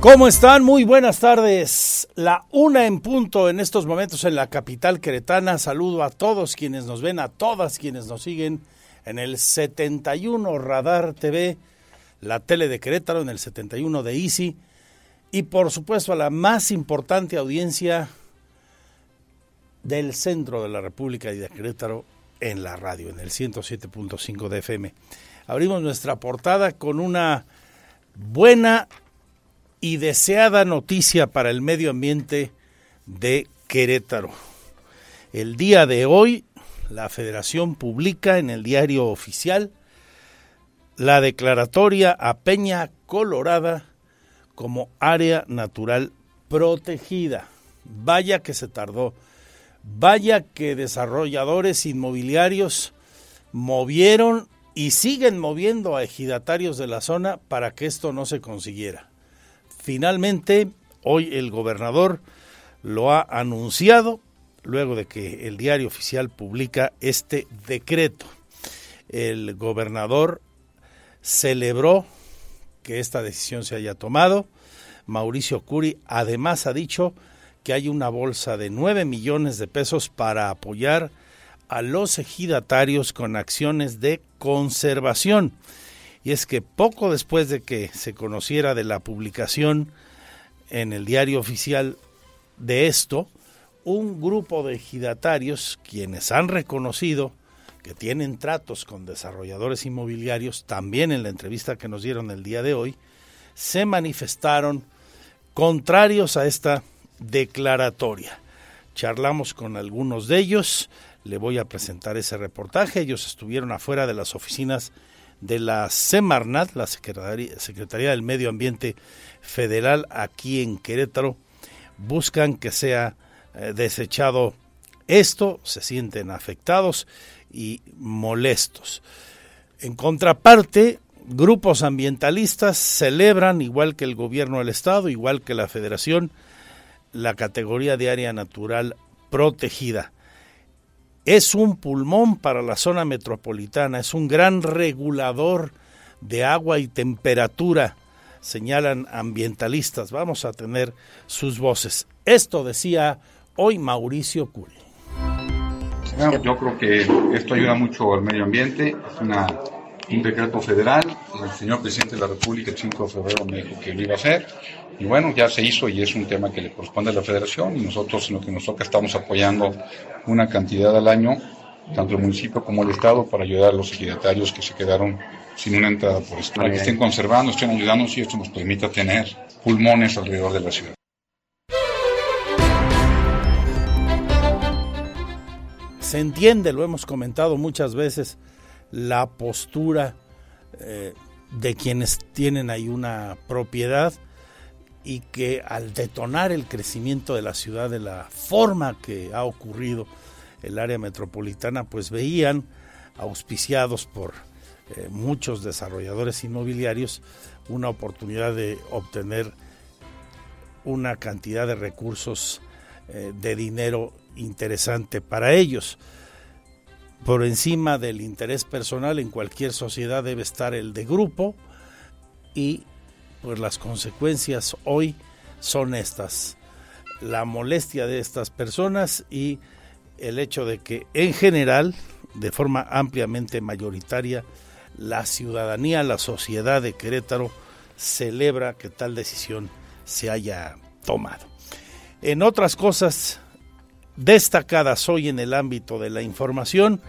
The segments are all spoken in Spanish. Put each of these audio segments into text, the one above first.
¿Cómo están? Muy buenas tardes. La una en punto en estos momentos en la capital queretana. Saludo a todos quienes nos ven, a todas quienes nos siguen en el 71 Radar TV, la tele de Querétaro, en el 71 de Easy. Y por supuesto a la más importante audiencia del centro de la República y de Querétaro en la radio, en el 107.5 de FM. Abrimos nuestra portada con una buena y deseada noticia para el medio ambiente de Querétaro. El día de hoy, la Federación publica en el diario oficial la declaratoria a Peña Colorada como área natural protegida. Vaya que se tardó. Vaya que desarrolladores inmobiliarios movieron y siguen moviendo a ejidatarios de la zona para que esto no se consiguiera. Finalmente, hoy el gobernador lo ha anunciado luego de que el diario oficial publica este decreto. El gobernador celebró que esta decisión se haya tomado. Mauricio Curi además ha dicho que hay una bolsa de 9 millones de pesos para apoyar a los ejidatarios con acciones de conservación y es que poco después de que se conociera de la publicación en el diario oficial de esto, un grupo de ejidatarios, quienes han reconocido que tienen tratos con desarrolladores inmobiliarios, también en la entrevista que nos dieron el día de hoy, se manifestaron contrarios a esta declaratoria. Charlamos con algunos de ellos, le voy a presentar ese reportaje, ellos estuvieron afuera de las oficinas de la Semarnat, la Secretaría, del Medio Ambiente Federal aquí en Querétaro, buscan que sea eh, desechado esto, se sienten afectados y molestos. En contraparte, grupos ambientalistas celebran, igual que el gobierno del Estado, igual que la Federación, la categoría de área natural protegida es un pulmón para la zona metropolitana, es un gran regulador de agua y temperatura, señalan ambientalistas. Vamos a tener sus voces. Esto decía hoy Mauricio Curi. yo creo que esto ayuda mucho al medio ambiente, es una, un decreto federal, el señor presidente de la República el 5 de febrero me dijo que lo iba a hacer, y bueno, ya se hizo y es un tema que le corresponde a la federación y nosotros en lo que nos toca estamos apoyando una cantidad al año, tanto el municipio como el Estado, para ayudar a los ejidatarios que se quedaron sin una entrada por esto. Para que estén conservando, estén ayudando y esto nos permita tener pulmones alrededor de la ciudad. Se entiende, lo hemos comentado muchas veces, la postura eh, de quienes tienen ahí una propiedad y que al detonar el crecimiento de la ciudad de la forma que ha ocurrido el área metropolitana, pues veían auspiciados por eh, muchos desarrolladores inmobiliarios una oportunidad de obtener una cantidad de recursos eh, de dinero interesante para ellos. Por encima del interés personal en cualquier sociedad debe estar el de grupo y pues las consecuencias hoy son estas. La molestia de estas personas y el hecho de que en general, de forma ampliamente mayoritaria, la ciudadanía, la sociedad de Querétaro celebra que tal decisión se haya tomado. En otras cosas destacadas hoy en el ámbito de la información,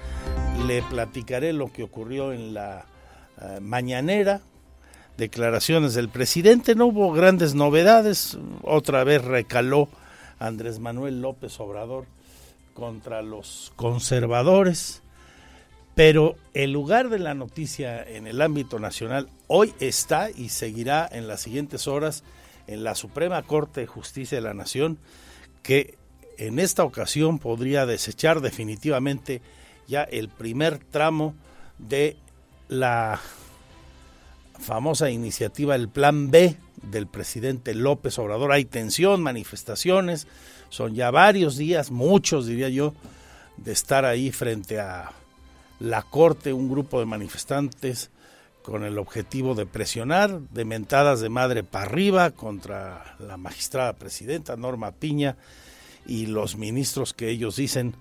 le platicaré lo que ocurrió en la eh, mañanera declaraciones del presidente. No hubo grandes novedades. Otra vez recaló Andrés Manuel López Obrador contra los conservadores. Pero el lugar de la noticia en el ámbito nacional hoy está y seguirá en las siguientes horas en la Suprema Corte de Justicia de la Nación, que en esta ocasión podría desechar definitivamente ya el primer tramo de la famosa iniciativa, el Plan B del presidente López Obrador. Hay tensión, manifestaciones, son ya varios días, muchos diría yo, de estar ahí frente a la corte, un grupo de manifestantes con el objetivo de presionar, de mentadas de madre para arriba contra la magistrada presidenta Norma Piña y los ministros que ellos dicen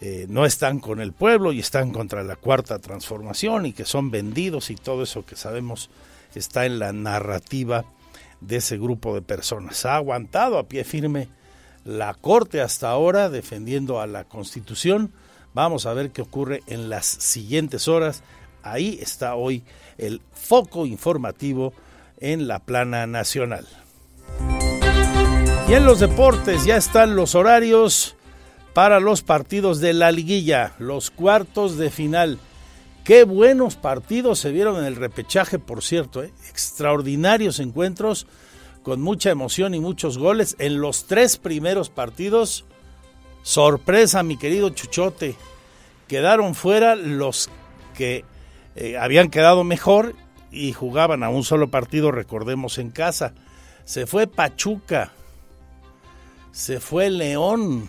eh, no están con el pueblo y están contra la cuarta transformación y que son vendidos y todo eso que sabemos está en la narrativa de ese grupo de personas. Ha aguantado a pie firme la Corte hasta ahora defendiendo a la Constitución. Vamos a ver qué ocurre en las siguientes horas. Ahí está hoy el foco informativo en la plana nacional. Y en los deportes ya están los horarios para los partidos de la liguilla, los cuartos de final. Qué buenos partidos se vieron en el repechaje, por cierto, ¿eh? extraordinarios encuentros con mucha emoción y muchos goles. En los tres primeros partidos, sorpresa, mi querido Chuchote, quedaron fuera los que eh, habían quedado mejor y jugaban a un solo partido, recordemos, en casa. Se fue Pachuca, se fue León,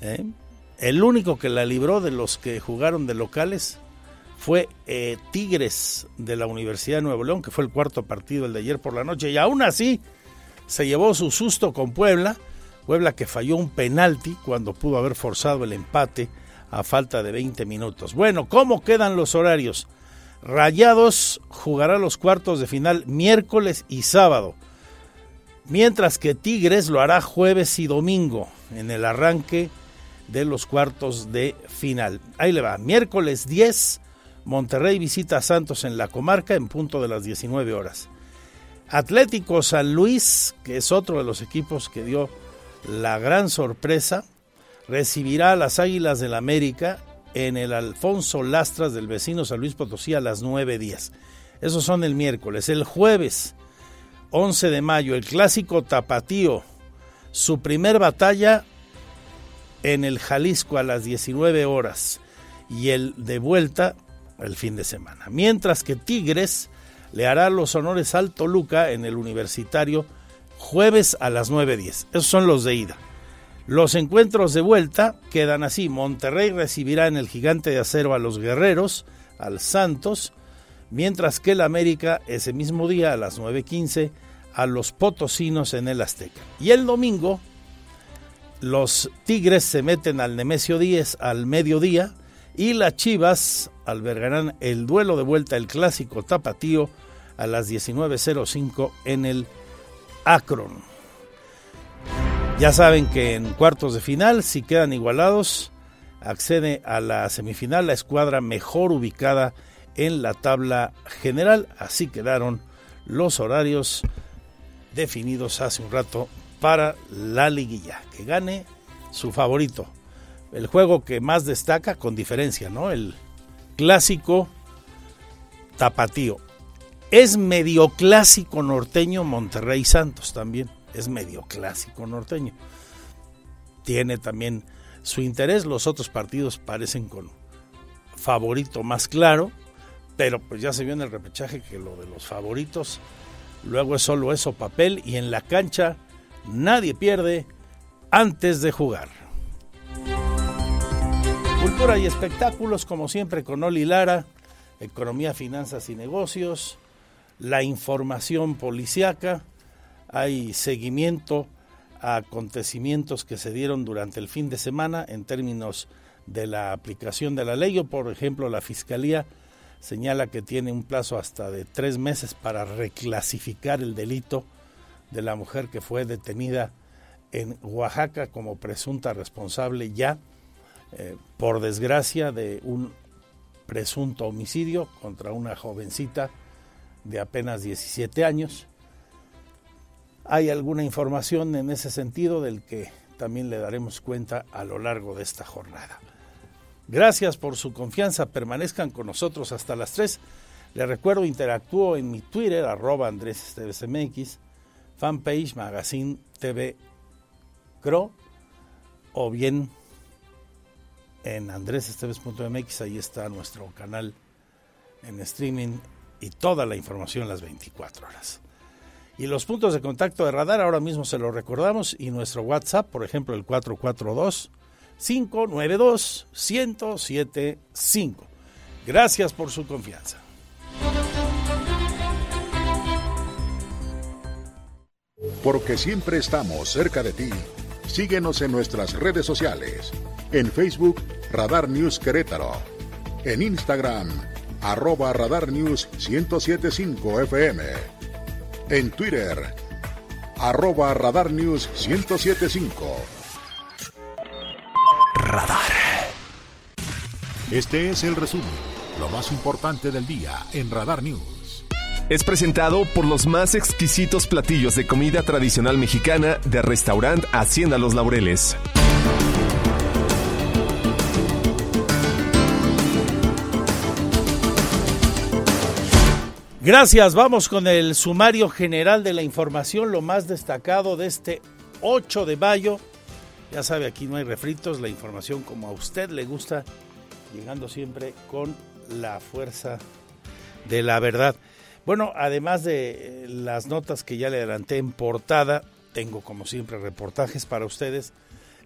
¿Eh? El único que la libró de los que jugaron de locales fue eh, Tigres de la Universidad de Nuevo León, que fue el cuarto partido el de ayer por la noche, y aún así se llevó su susto con Puebla, Puebla que falló un penalti cuando pudo haber forzado el empate a falta de 20 minutos. Bueno, ¿cómo quedan los horarios? Rayados jugará los cuartos de final miércoles y sábado, mientras que Tigres lo hará jueves y domingo en el arranque de los cuartos de final. Ahí le va, miércoles 10, Monterrey visita a Santos en la comarca en punto de las 19 horas. Atlético San Luis, que es otro de los equipos que dio la gran sorpresa, recibirá a las Águilas del la América en el Alfonso Lastras del vecino San Luis Potosí a las 9.10. Esos son el miércoles. El jueves 11 de mayo, el clásico Tapatío. Su primer batalla en el Jalisco a las 19 horas y el de vuelta el fin de semana. Mientras que Tigres le hará los honores al Toluca en el Universitario jueves a las 9.10. Esos son los de ida. Los encuentros de vuelta quedan así. Monterrey recibirá en el Gigante de Acero a los Guerreros, al Santos, mientras que el América ese mismo día a las 9.15 a los Potosinos en el Azteca. Y el domingo los Tigres se meten al Nemesio 10 al mediodía y las Chivas albergarán el duelo de vuelta, el clásico tapatío, a las 19.05 en el Akron. Ya saben que en cuartos de final, si quedan igualados, accede a la semifinal la escuadra mejor ubicada en la tabla general. Así quedaron los horarios definidos hace un rato para la liguilla. Que gane su favorito. El juego que más destaca con diferencia, ¿no? El clásico tapatío. Es medio clásico norteño Monterrey Santos también. Es medio clásico norteño. Tiene también su interés. Los otros partidos parecen con favorito más claro. Pero pues ya se vio en el repechaje que lo de los favoritos luego es solo eso papel y en la cancha nadie pierde antes de jugar. Cultura y espectáculos, como siempre, con Oli Lara, economía, finanzas y negocios, la información policiaca, hay seguimiento a acontecimientos que se dieron durante el fin de semana en términos de la aplicación de la ley, o por ejemplo la Fiscalía señala que tiene un plazo hasta de tres meses para reclasificar el delito de la mujer que fue detenida en Oaxaca como presunta responsable ya, eh, por desgracia, de un presunto homicidio contra una jovencita de apenas 17 años. Hay alguna información en ese sentido del que también le daremos cuenta a lo largo de esta jornada. Gracias por su confianza, permanezcan con nosotros hasta las 3. Les recuerdo, interactúo en mi Twitter, arroba Andrés MX, fanpage Magazine TV Cro, o bien en andresesteves.mx, ahí está nuestro canal en streaming y toda la información las 24 horas. Y los puntos de contacto de radar ahora mismo se los recordamos y nuestro WhatsApp, por ejemplo, el 442 592 1075. Gracias por su confianza. Porque siempre estamos cerca de ti. Síguenos en nuestras redes sociales. En Facebook, Radar News Querétaro. En Instagram, arroba Radar News 1075 FM en Twitter, arroba Radar News 1075. Radar. Este es el resumen, lo más importante del día en Radar News. Es presentado por los más exquisitos platillos de comida tradicional mexicana de restaurante Hacienda Los Laureles. Gracias, vamos con el sumario general de la información, lo más destacado de este 8 de mayo. Ya sabe, aquí no hay refritos, la información como a usted le gusta, llegando siempre con la fuerza de la verdad. Bueno, además de las notas que ya le adelanté en portada, tengo como siempre reportajes para ustedes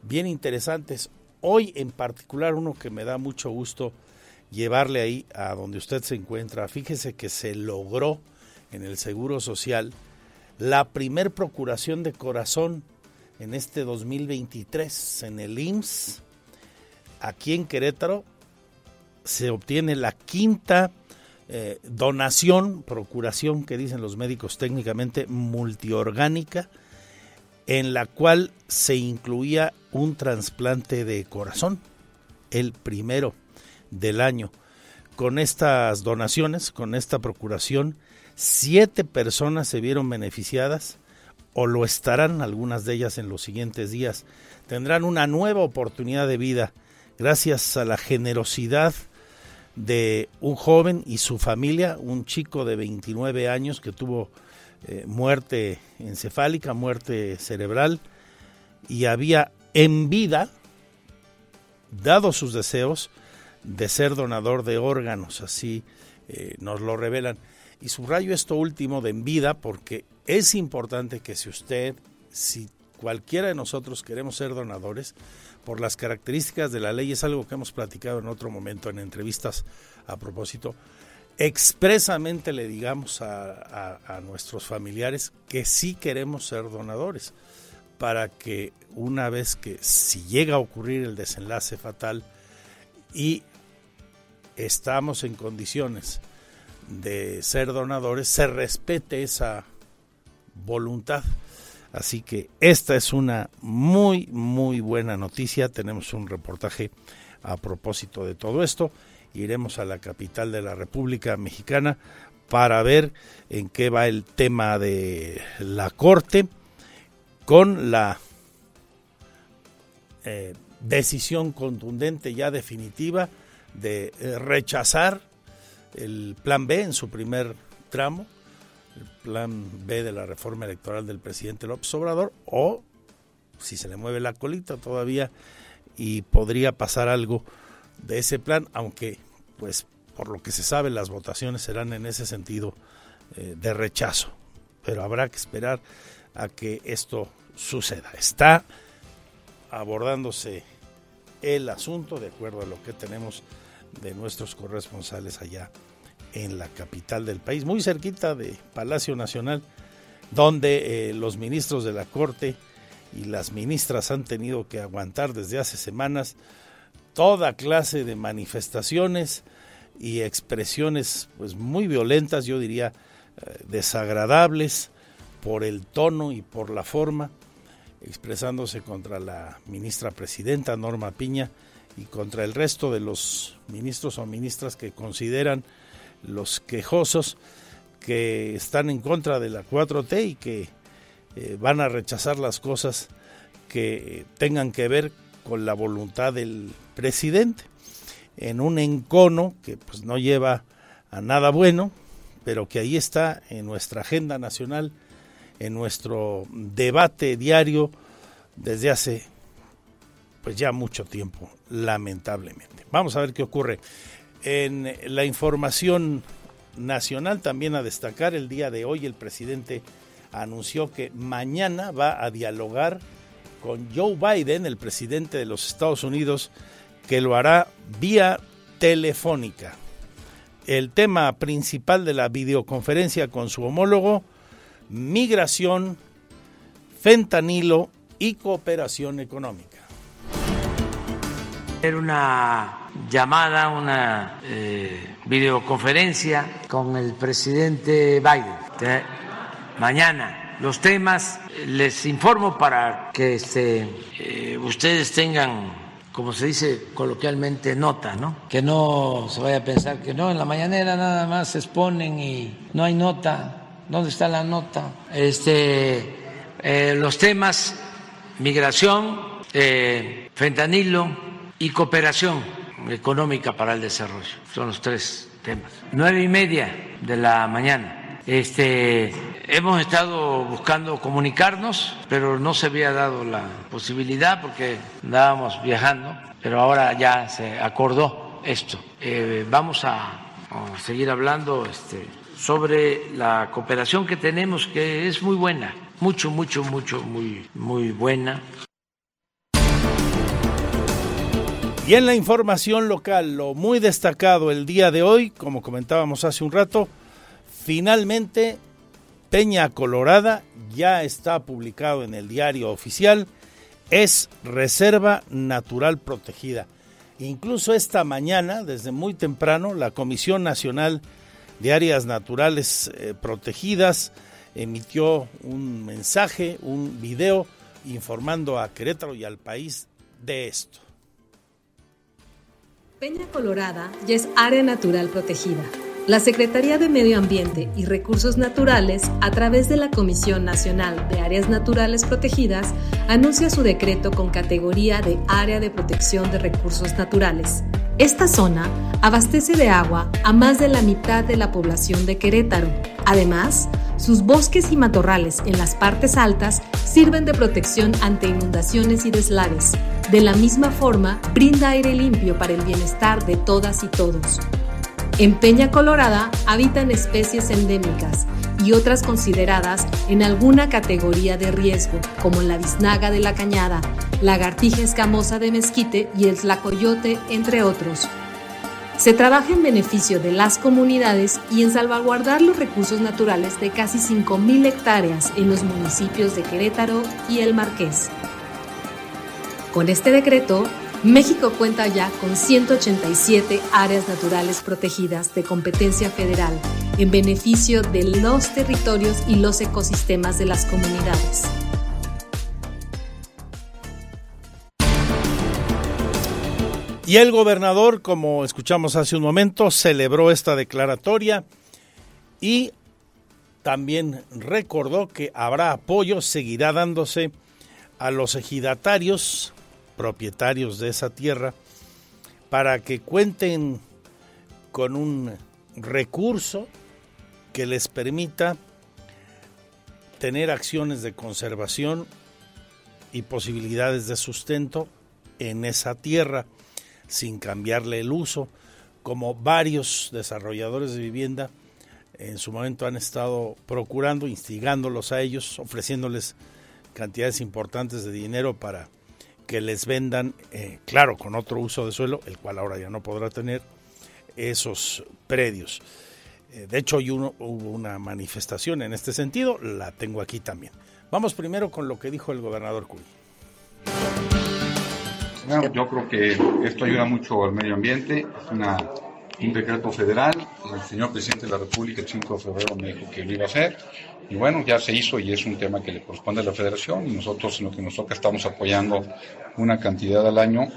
bien interesantes. Hoy en particular uno que me da mucho gusto llevarle ahí a donde usted se encuentra. Fíjese que se logró en el Seguro Social la primer procuración de corazón en este 2023 en el IMSS. Aquí en Querétaro se obtiene la quinta eh, donación, procuración que dicen los médicos técnicamente multiorgánica, en la cual se incluía un trasplante de corazón, el primero del año. Con estas donaciones, con esta procuración, siete personas se vieron beneficiadas o lo estarán algunas de ellas en los siguientes días. Tendrán una nueva oportunidad de vida gracias a la generosidad de un joven y su familia, un chico de 29 años que tuvo eh, muerte encefálica, muerte cerebral, y había en vida dado sus deseos de ser donador de órganos, así eh, nos lo revelan. Y subrayo esto último de en vida porque es importante que si usted, si cualquiera de nosotros queremos ser donadores, por las características de la ley, es algo que hemos platicado en otro momento en entrevistas a propósito, expresamente le digamos a, nuestros familiares que sí queremos ser donadores, para que una vez que si llega a ocurrir el desenlace fatal y estamos en condiciones de ser donadores, se respete esa voluntad. Así que esta es una muy, muy buena noticia. Tenemos un reportaje a propósito de todo esto. Iremos a la capital de la República Mexicana para ver en qué va el tema de la Corte con la eh, decisión contundente ya definitiva de eh, rechazar el plan B en su primer tramo, el plan B de la reforma electoral del presidente López Obrador, o si se le mueve la colita todavía y podría pasar algo de ese plan, aunque pues por lo que se sabe las votaciones serán en ese sentido eh, de rechazo, pero habrá que esperar a que esto suceda. Está abordándose el asunto de acuerdo a lo que tenemos de nuestros corresponsales allá en la capital del país, muy cerquita de Palacio Nacional, donde eh, los ministros de la Corte y las ministras han tenido que aguantar desde hace semanas toda clase de manifestaciones y expresiones pues muy violentas, yo diría eh, desagradables por el tono y por la forma, expresándose contra la ministra presidenta Norma Piña y contra el resto de los ministros o ministras que consideran los quejosos que están en contra de la 4T y que eh, van a rechazar las cosas que tengan que ver con la voluntad del presidente. en un encono que pues no lleva a nada bueno, pero que ahí está en nuestra agenda nacional, en nuestro debate diario desde hace pues ya mucho tiempo, lamentablemente. Vamos a ver qué ocurre. En la información nacional también a destacar el día de hoy el presidente anunció que mañana va a dialogar con Joe Biden, el presidente de los Estados Unidos, que lo hará vía telefónica. El tema principal de la videoconferencia con su homólogo, migración, fentanilo y cooperación económica. Era una llamada, una eh, videoconferencia con el presidente Biden. Mañana los temas les informo para que este, eh, ustedes tengan como se dice coloquialmente, nota, ¿no? Que no se vaya a pensar que no, en la mañanera nada más se exponen y no hay nota. ¿Dónde está la nota? Este, eh, los temas migración, fentanilo y cooperación económica para el desarrollo. Son los tres temas. Nueve y media de la mañana. Este, hemos estado buscando comunicarnos, pero no se había dado la posibilidad porque andábamos viajando, pero ahora ya se acordó esto. Eh, vamos a, seguir hablando este, sobre la cooperación que tenemos, que es muy buena, mucho, mucho, mucho, muy, muy buena. Y en la información local, lo muy destacado el día de hoy, como comentábamos hace un rato, finalmente Peña Colorada ya está publicado en el diario oficial, es reserva natural protegida. Incluso esta mañana, desde muy temprano, la Comisión Nacional de Áreas Naturales eh, Protegidas emitió un mensaje, un video informando a Querétaro y al país de esto. Peña Colorada ya es área natural protegida. La Secretaría de Medio Ambiente y Recursos Naturales, a través de la Comisión Nacional de Áreas Naturales Protegidas, anuncia su decreto con categoría de Área de Protección de Recursos Naturales. Esta zona abastece de agua a más de la mitad de la población de Querétaro. Además, sus bosques y matorrales en las partes altas sirven de protección ante inundaciones y deslaves. De la misma forma, brinda aire limpio para el bienestar de todas y todos. En Peña Colorada habitan especies endémicas y otras consideradas en alguna categoría de riesgo, como la biznaga de la cañada, lagartija escamosa de mezquite y el tlacoyote, entre otros. Se trabaja en beneficio de las comunidades y en salvaguardar los recursos naturales de casi 5.000 hectáreas en los municipios de Querétaro y El Marqués. Con este decreto, México cuenta ya con 187 áreas naturales protegidas de competencia federal en beneficio de los territorios y los ecosistemas de las comunidades. Y el gobernador, como escuchamos hace un momento, celebró esta declaratoria y también recordó que habrá apoyo, seguirá dándose a los ejidatarios, propietarios de esa tierra, para que cuenten con un recurso que les permita tener acciones de conservación y posibilidades de sustento en esa tierra sin cambiarle el uso, como varios desarrolladores de vivienda en su momento han estado procurando, instigándolos a ellos, ofreciéndoles cantidades importantes de dinero para que les vendan, eh, claro, con otro uso de suelo, el cual ahora ya no podrá tener, esos predios. Eh, de hecho, hoy hubo una manifestación en este sentido, la tengo aquí también. Vamos primero con lo que dijo el gobernador Cuy yo creo que esto ayuda mucho al medio ambiente, es una, un decreto federal, el señor presidente de la República el 5 de febrero me dijo que lo iba a hacer, y bueno, ya se hizo y es un tema que le corresponde a la federación, y nosotros en lo que nos toca estamos apoyando una cantidad al año,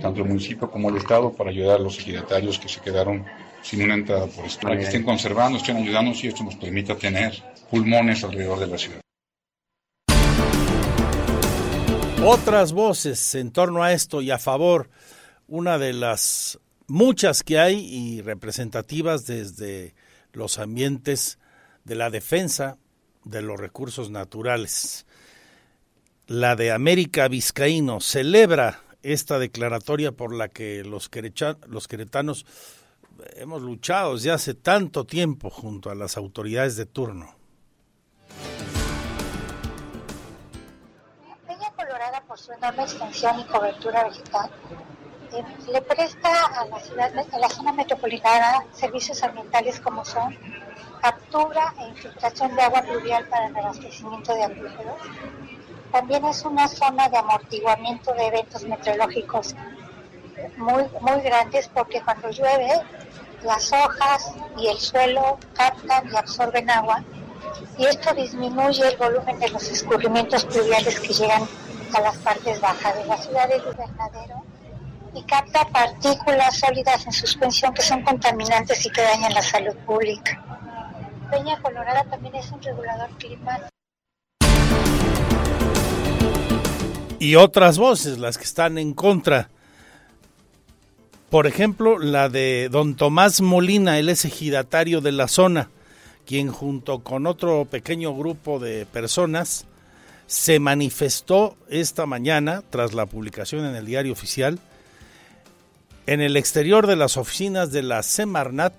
tanto el municipio como el Estado, para ayudar a los ejidatarios que se quedaron sin una entrada por esto, para que estén conservando, estén ayudando y esto nos permita tener pulmones alrededor de la ciudad. Otras voces en torno a esto y a favor, una de las muchas que hay y representativas desde los ambientes de la defensa de los recursos naturales. La de América Vizcaíno celebra esta declaratoria por la que los, queretanos hemos luchado desde hace tanto tiempo junto a las autoridades de turno. Peña Colorada, por su enorme extensión y cobertura vegetal, le presta a la ciudad, a la zona metropolitana, servicios ambientales como son captura e infiltración de agua pluvial para el abastecimiento de acuíferos. También es una zona de amortiguamiento de eventos meteorológicos muy, muy grandes porque cuando llueve las hojas y el suelo captan y absorben agua y esto disminuye el volumen de los escurrimientos pluviales que llegan a las partes bajas de la ciudad de Gobernadero y capta partículas sólidas en suspensión que son contaminantes y que dañan la salud pública. Peña Colorada también es un regulador climático. Y otras voces, las que están en contra. Por ejemplo, la de don Tomás Molina, él es ejidatario de la zona, quien junto con otro pequeño grupo de personas se manifestó esta mañana, tras la publicación en el diario oficial, en el exterior de las oficinas de la Semarnat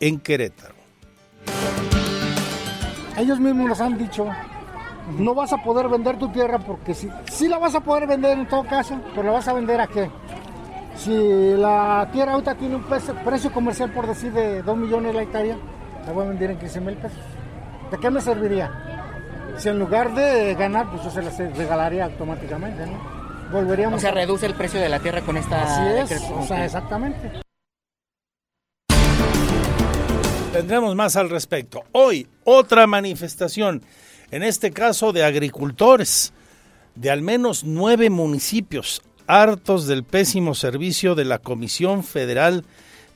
en Querétaro. Ellos mismos nos han dicho, no vas a poder vender tu tierra porque si, sí la vas a poder vender en todo caso, pero la vas a vender a qué? Si la tierra ahorita tiene un precio comercial por decir de 2 millones la hectárea, la voy a vender en 15 mil pesos. ¿De qué me serviría? Si en lugar de ganar, pues yo se las regalaría automáticamente, ¿no? Volveríamos. O sea, reduce el precio de la tierra con esta. Así es, o sea, exactamente. Tendremos más al respecto. Hoy, otra manifestación, en este caso de agricultores de al menos nueve municipios, hartos del pésimo servicio de la Comisión Federal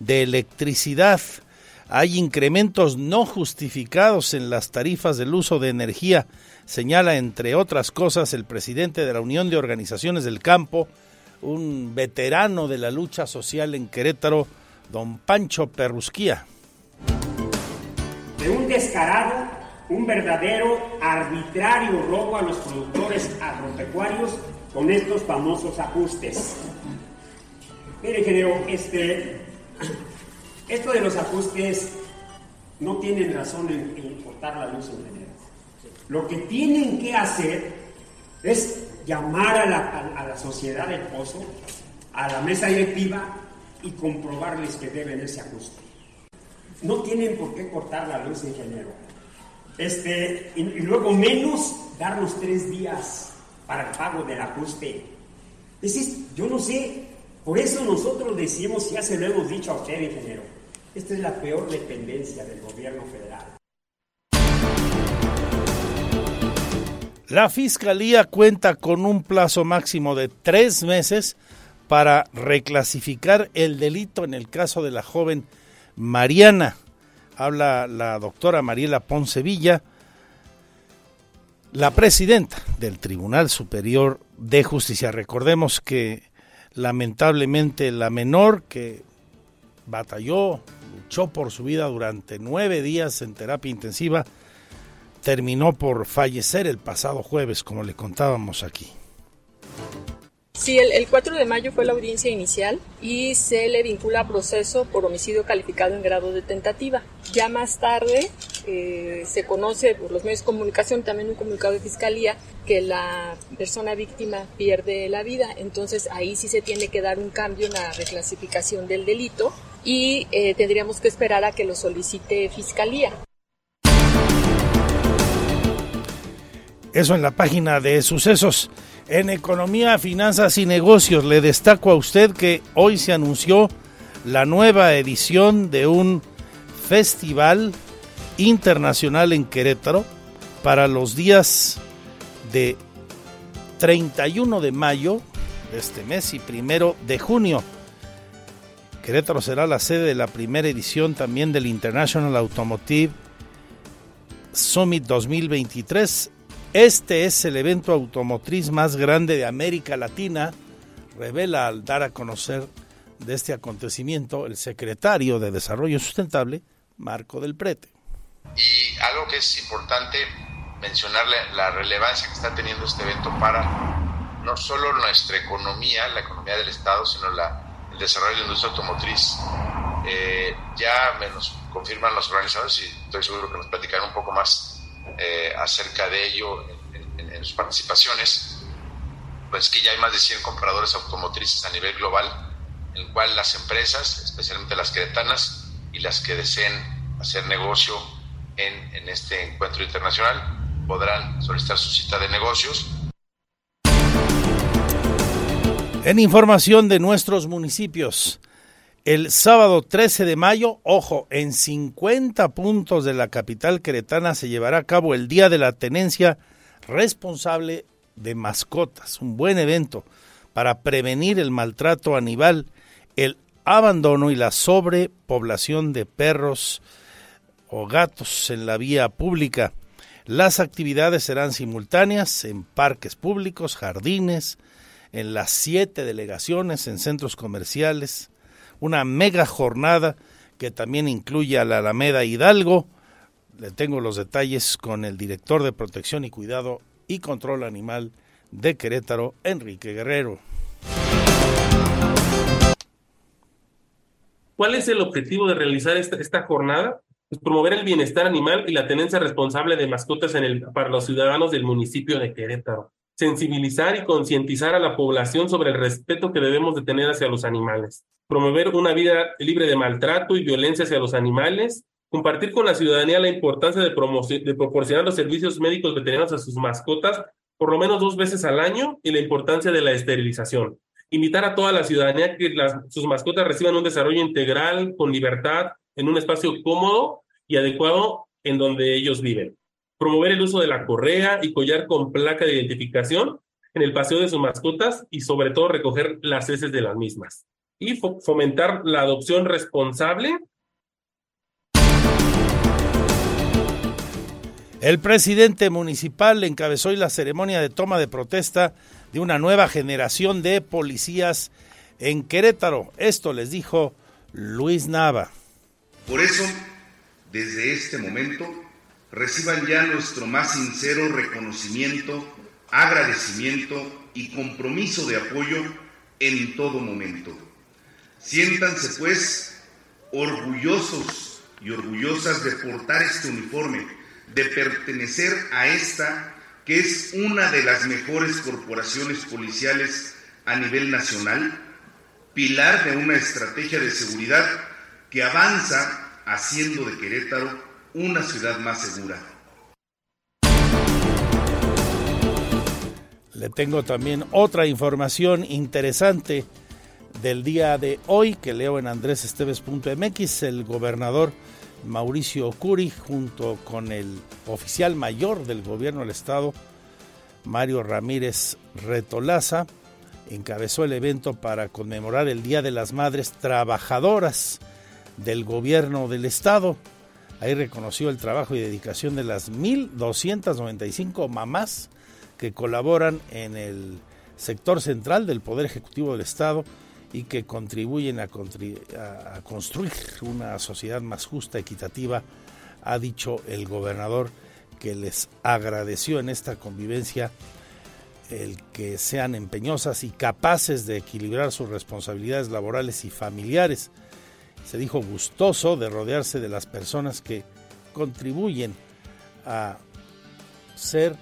de Electricidad. Hay incrementos no justificados en las tarifas del uso de energía señala, entre otras cosas, el presidente de la Unión de Organizaciones del Campo, un veterano de la lucha social en Querétaro, don Pancho Perrusquía. De un descarado, un verdadero arbitrario robo a los productores agropecuarios con estos famosos ajustes. Mire, ingeniero, este, esto de los ajustes no tienen razón en, en cortar la luz en general. Lo que tienen que hacer es llamar a la, sociedad del pozo, a la mesa directiva y comprobarles que deben ese ajuste. No tienen por qué cortar la luz, ingeniero. Este, y, luego menos darnos tres días para el pago del ajuste. Es, yo no sé, por eso nosotros decimos, ya se lo hemos dicho a usted, ingeniero, esta es la peor dependencia del gobierno federal. La Fiscalía cuenta con un plazo máximo de tres meses para reclasificar el delito en el caso de la joven Mariana. Habla la doctora Mariela Poncevilla, la presidenta del Tribunal Superior de Justicia. Recordemos que lamentablemente la menor que batalló, luchó por su vida durante nueve días en terapia intensiva, terminó por fallecer el pasado jueves, como le contábamos aquí. Sí, el, 4 de mayo fue la audiencia inicial y se le vincula a proceso por homicidio calificado en grado de tentativa. Ya más tarde eh, se conoce por los medios de comunicación, también un comunicado de fiscalía, que la persona víctima pierde la vida. Entonces ahí sí se tiene que dar un cambio en la reclasificación del delito y eh, tendríamos que esperar a que lo solicite fiscalía. Eso en la página de sucesos. En economía, finanzas y negocios le destaco a usted que hoy se anunció la nueva edición de un festival internacional en Querétaro para los días de 31 de mayo de este mes y primero de junio. Querétaro será la sede de la primera edición también del International Automotive Summit 2023 este es el evento automotriz más grande de América Latina, revela al dar a conocer de este acontecimiento el secretario de Desarrollo Sustentable, Marco del Prete. Y algo que es importante mencionarle la relevancia que está teniendo este evento para no solo nuestra economía, la economía del Estado, sino la, el desarrollo de la industria automotriz. Eh, ya me nos confirman los organizadores y estoy seguro que nos platicarán un poco más eh, acerca de ello en, sus participaciones, pues que ya hay más de 100 compradores automotrices a nivel global, en el cual las empresas, especialmente las queretanas y las que deseen hacer negocio en, en este encuentro internacional, podrán solicitar su cita de negocios. En información de nuestros municipios, el sábado 13 de mayo, ojo, en 50 puntos de la capital queretana se llevará a cabo el Día de la Tenencia Responsable de Mascotas, un buen evento para prevenir el maltrato animal, el abandono y la sobrepoblación de perros o gatos en la vía pública. Las actividades serán simultáneas en parques públicos, jardines, en las siete delegaciones, en centros comerciales, una mega jornada que también incluye a la Alameda Hidalgo. Le tengo los detalles con el director de Protección y Cuidado y Control Animal de Querétaro, Enrique Guerrero. ¿Cuál es el objetivo de realizar esta, jornada? Pues promover el bienestar animal y la tenencia responsable de mascotas para los ciudadanos del municipio de Querétaro. Sensibilizar y concientizar a la población sobre el respeto que debemos de tener hacia los animales. Promover una vida libre de maltrato y violencia hacia los animales. Compartir con la ciudadanía la importancia de, de proporcionar los servicios médicos veterinarios a sus mascotas por lo menos dos veces al año y la importancia de la esterilización. Invitar a toda la ciudadanía que sus mascotas reciban un desarrollo integral, con libertad, en un espacio cómodo y adecuado en donde ellos viven. Promover el uso de la correa y collar con placa de identificación en el paseo de sus mascotas y sobre todo recoger las heces de las mismas. Y fomentar la adopción responsable El presidente municipal encabezó hoy la ceremonia de toma de protesta de una nueva generación de policías en Querétaro. Esto les dijo Luis Nava. Por eso, desde este momento, reciban ya nuestro más sincero reconocimiento, agradecimiento y compromiso de apoyo en todo momento. Siéntanse pues orgullosos y orgullosas de portar este uniforme de pertenecer a esta, que es una de las mejores corporaciones policiales a nivel nacional, pilar de una estrategia de seguridad que avanza haciendo de Querétaro una ciudad más segura. Le tengo también otra información interesante del día de hoy que leo en andresesteves.mx. El gobernador Mauricio Curi, junto con el oficial mayor del gobierno del estado, Mario Ramírez Retolaza, encabezó el evento para conmemorar el Día de las Madres Trabajadoras del gobierno del estado. Ahí reconoció el trabajo y dedicación de las 1.295 mamás que colaboran en el sector central del Poder Ejecutivo del Estado y que contribuyen a, construir una sociedad más justa, equitativa, ha dicho el gobernador que les agradeció en esta convivencia el que sean empeñosas y capaces de equilibrar sus responsabilidades laborales y familiares. Se dijo gustoso de rodearse de las personas que contribuyen a ser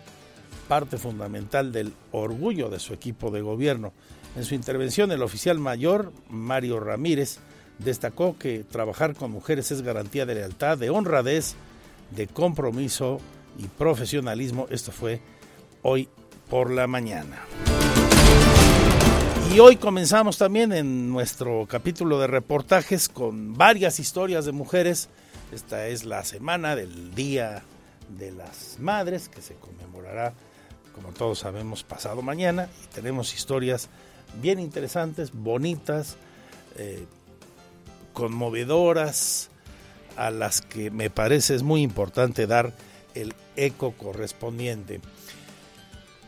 parte fundamental del orgullo de su equipo de gobierno. En su intervención, el oficial mayor, Mario Ramírez, destacó que trabajar con mujeres es garantía de lealtad, de honradez, de compromiso y profesionalismo. Esto fue hoy por la mañana. Y hoy comenzamos también en nuestro capítulo de reportajes con varias historias de mujeres. Esta es la semana del Día de las Madres que se conmemorará, como todos sabemos, pasado mañana. Y tenemos historias bien interesantes, bonitas, eh, conmovedoras, a las que me parece es muy importante dar el eco correspondiente.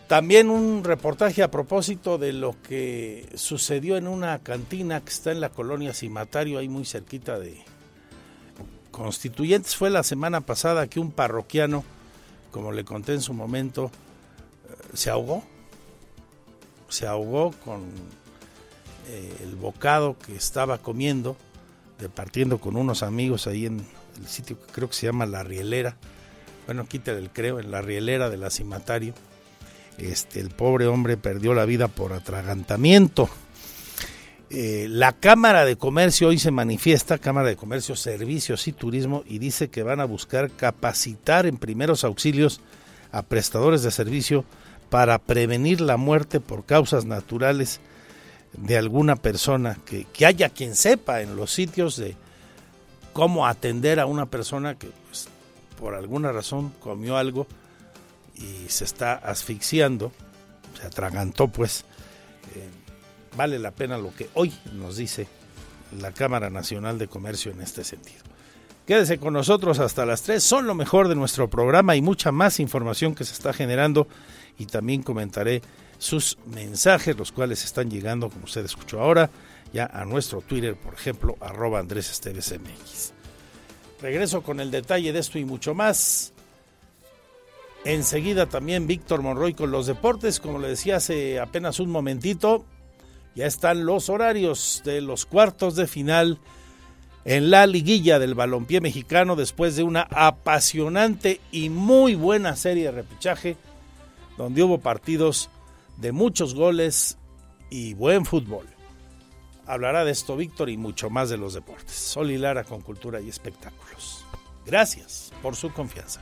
También un reportaje a propósito de lo que sucedió en una cantina que está en la colonia Cimatario, ahí muy cerquita de Constituyentes. Fue la semana pasada que un parroquiano, como le conté en su momento, eh, se ahogó. Se ahogó con eh, el bocado que estaba comiendo, departiendo con unos amigos ahí en el sitio que creo que se llama La Rielera. Bueno, quítale el creo, en La Rielera de la Cimatario este, el pobre hombre perdió la vida por atragantamiento. Eh, la Cámara de Comercio hoy se manifiesta, Cámara de Comercio, Servicios y Turismo, y dice que van a buscar capacitar en primeros auxilios a prestadores de servicio para prevenir la muerte por causas naturales de alguna persona, que, que haya quien sepa en los sitios de cómo atender a una persona que pues, por alguna razón comió algo y se está asfixiando, se atragantó pues, eh, vale la pena lo que hoy nos dice la Cámara Nacional de Comercio en este sentido. Quédese con nosotros hasta las 3, son lo mejor de nuestro programa y mucha más información que se está generando y también comentaré sus mensajes, los cuales están llegando, como usted escuchó ahora, ya a nuestro Twitter, por ejemplo, arroba Andrés Esteves MX. Regreso con el detalle de esto y mucho más Enseguida también Víctor Monroy con los deportes, como le decía hace apenas un momentito, ya están los horarios de los cuartos de final en la liguilla del balompié mexicano después de una apasionante y muy buena serie de repechaje donde hubo partidos de muchos goles y buen fútbol. Hablará de esto Víctor y mucho más de los deportes. Sol y Lara con Cultura y Espectáculos. Gracias por su confianza.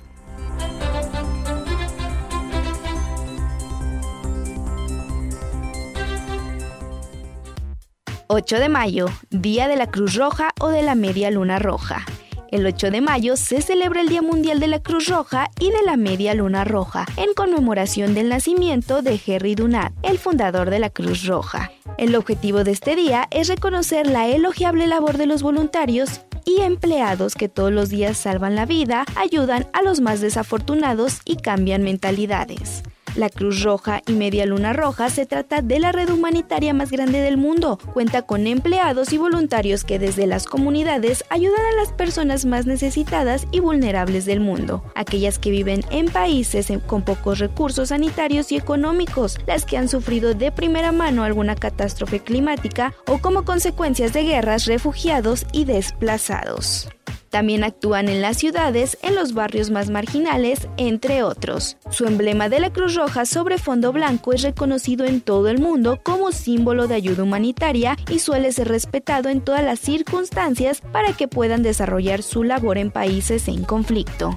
8 de mayo, Día de la Cruz Roja o de la Media Luna Roja. El 8 de mayo se celebra el Día Mundial de la Cruz Roja y de la Media Luna Roja, en conmemoración del nacimiento de Henry Dunant, el fundador de la Cruz Roja. El objetivo de este día es reconocer la elogiable labor de los voluntarios y empleados que todos los días salvan la vida, ayudan a los más desafortunados y cambian mentalidades. La Cruz Roja y Media Luna Roja se trata de la red humanitaria más grande del mundo. Cuenta con empleados y voluntarios que desde las comunidades ayudan a las personas más necesitadas y vulnerables del mundo, aquellas que viven en países con pocos recursos sanitarios y económicos, las que han sufrido de primera mano alguna catástrofe climática o como consecuencias de guerras, refugiados y desplazados. También actúan en las ciudades, en los barrios más marginales, entre otros. Su emblema de la Cruz Roja sobre fondo blanco es reconocido en todo el mundo como símbolo de ayuda humanitaria y suele ser respetado en todas las circunstancias para que puedan desarrollar su labor en países en conflicto.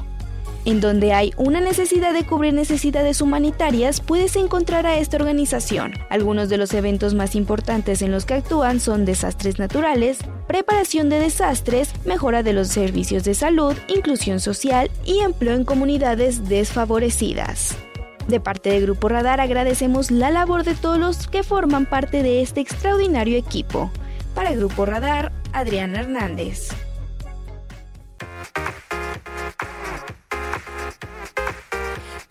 En donde hay una necesidad de cubrir necesidades humanitarias, puedes encontrar a esta organización. Algunos de los eventos más importantes en los que actúan son desastres naturales, preparación de desastres, mejora de los servicios de salud, inclusión social y empleo en comunidades desfavorecidas. De parte de Grupo Radar agradecemos la labor de todos los que forman parte de este extraordinario equipo. Para Grupo Radar, Adriana Hernández.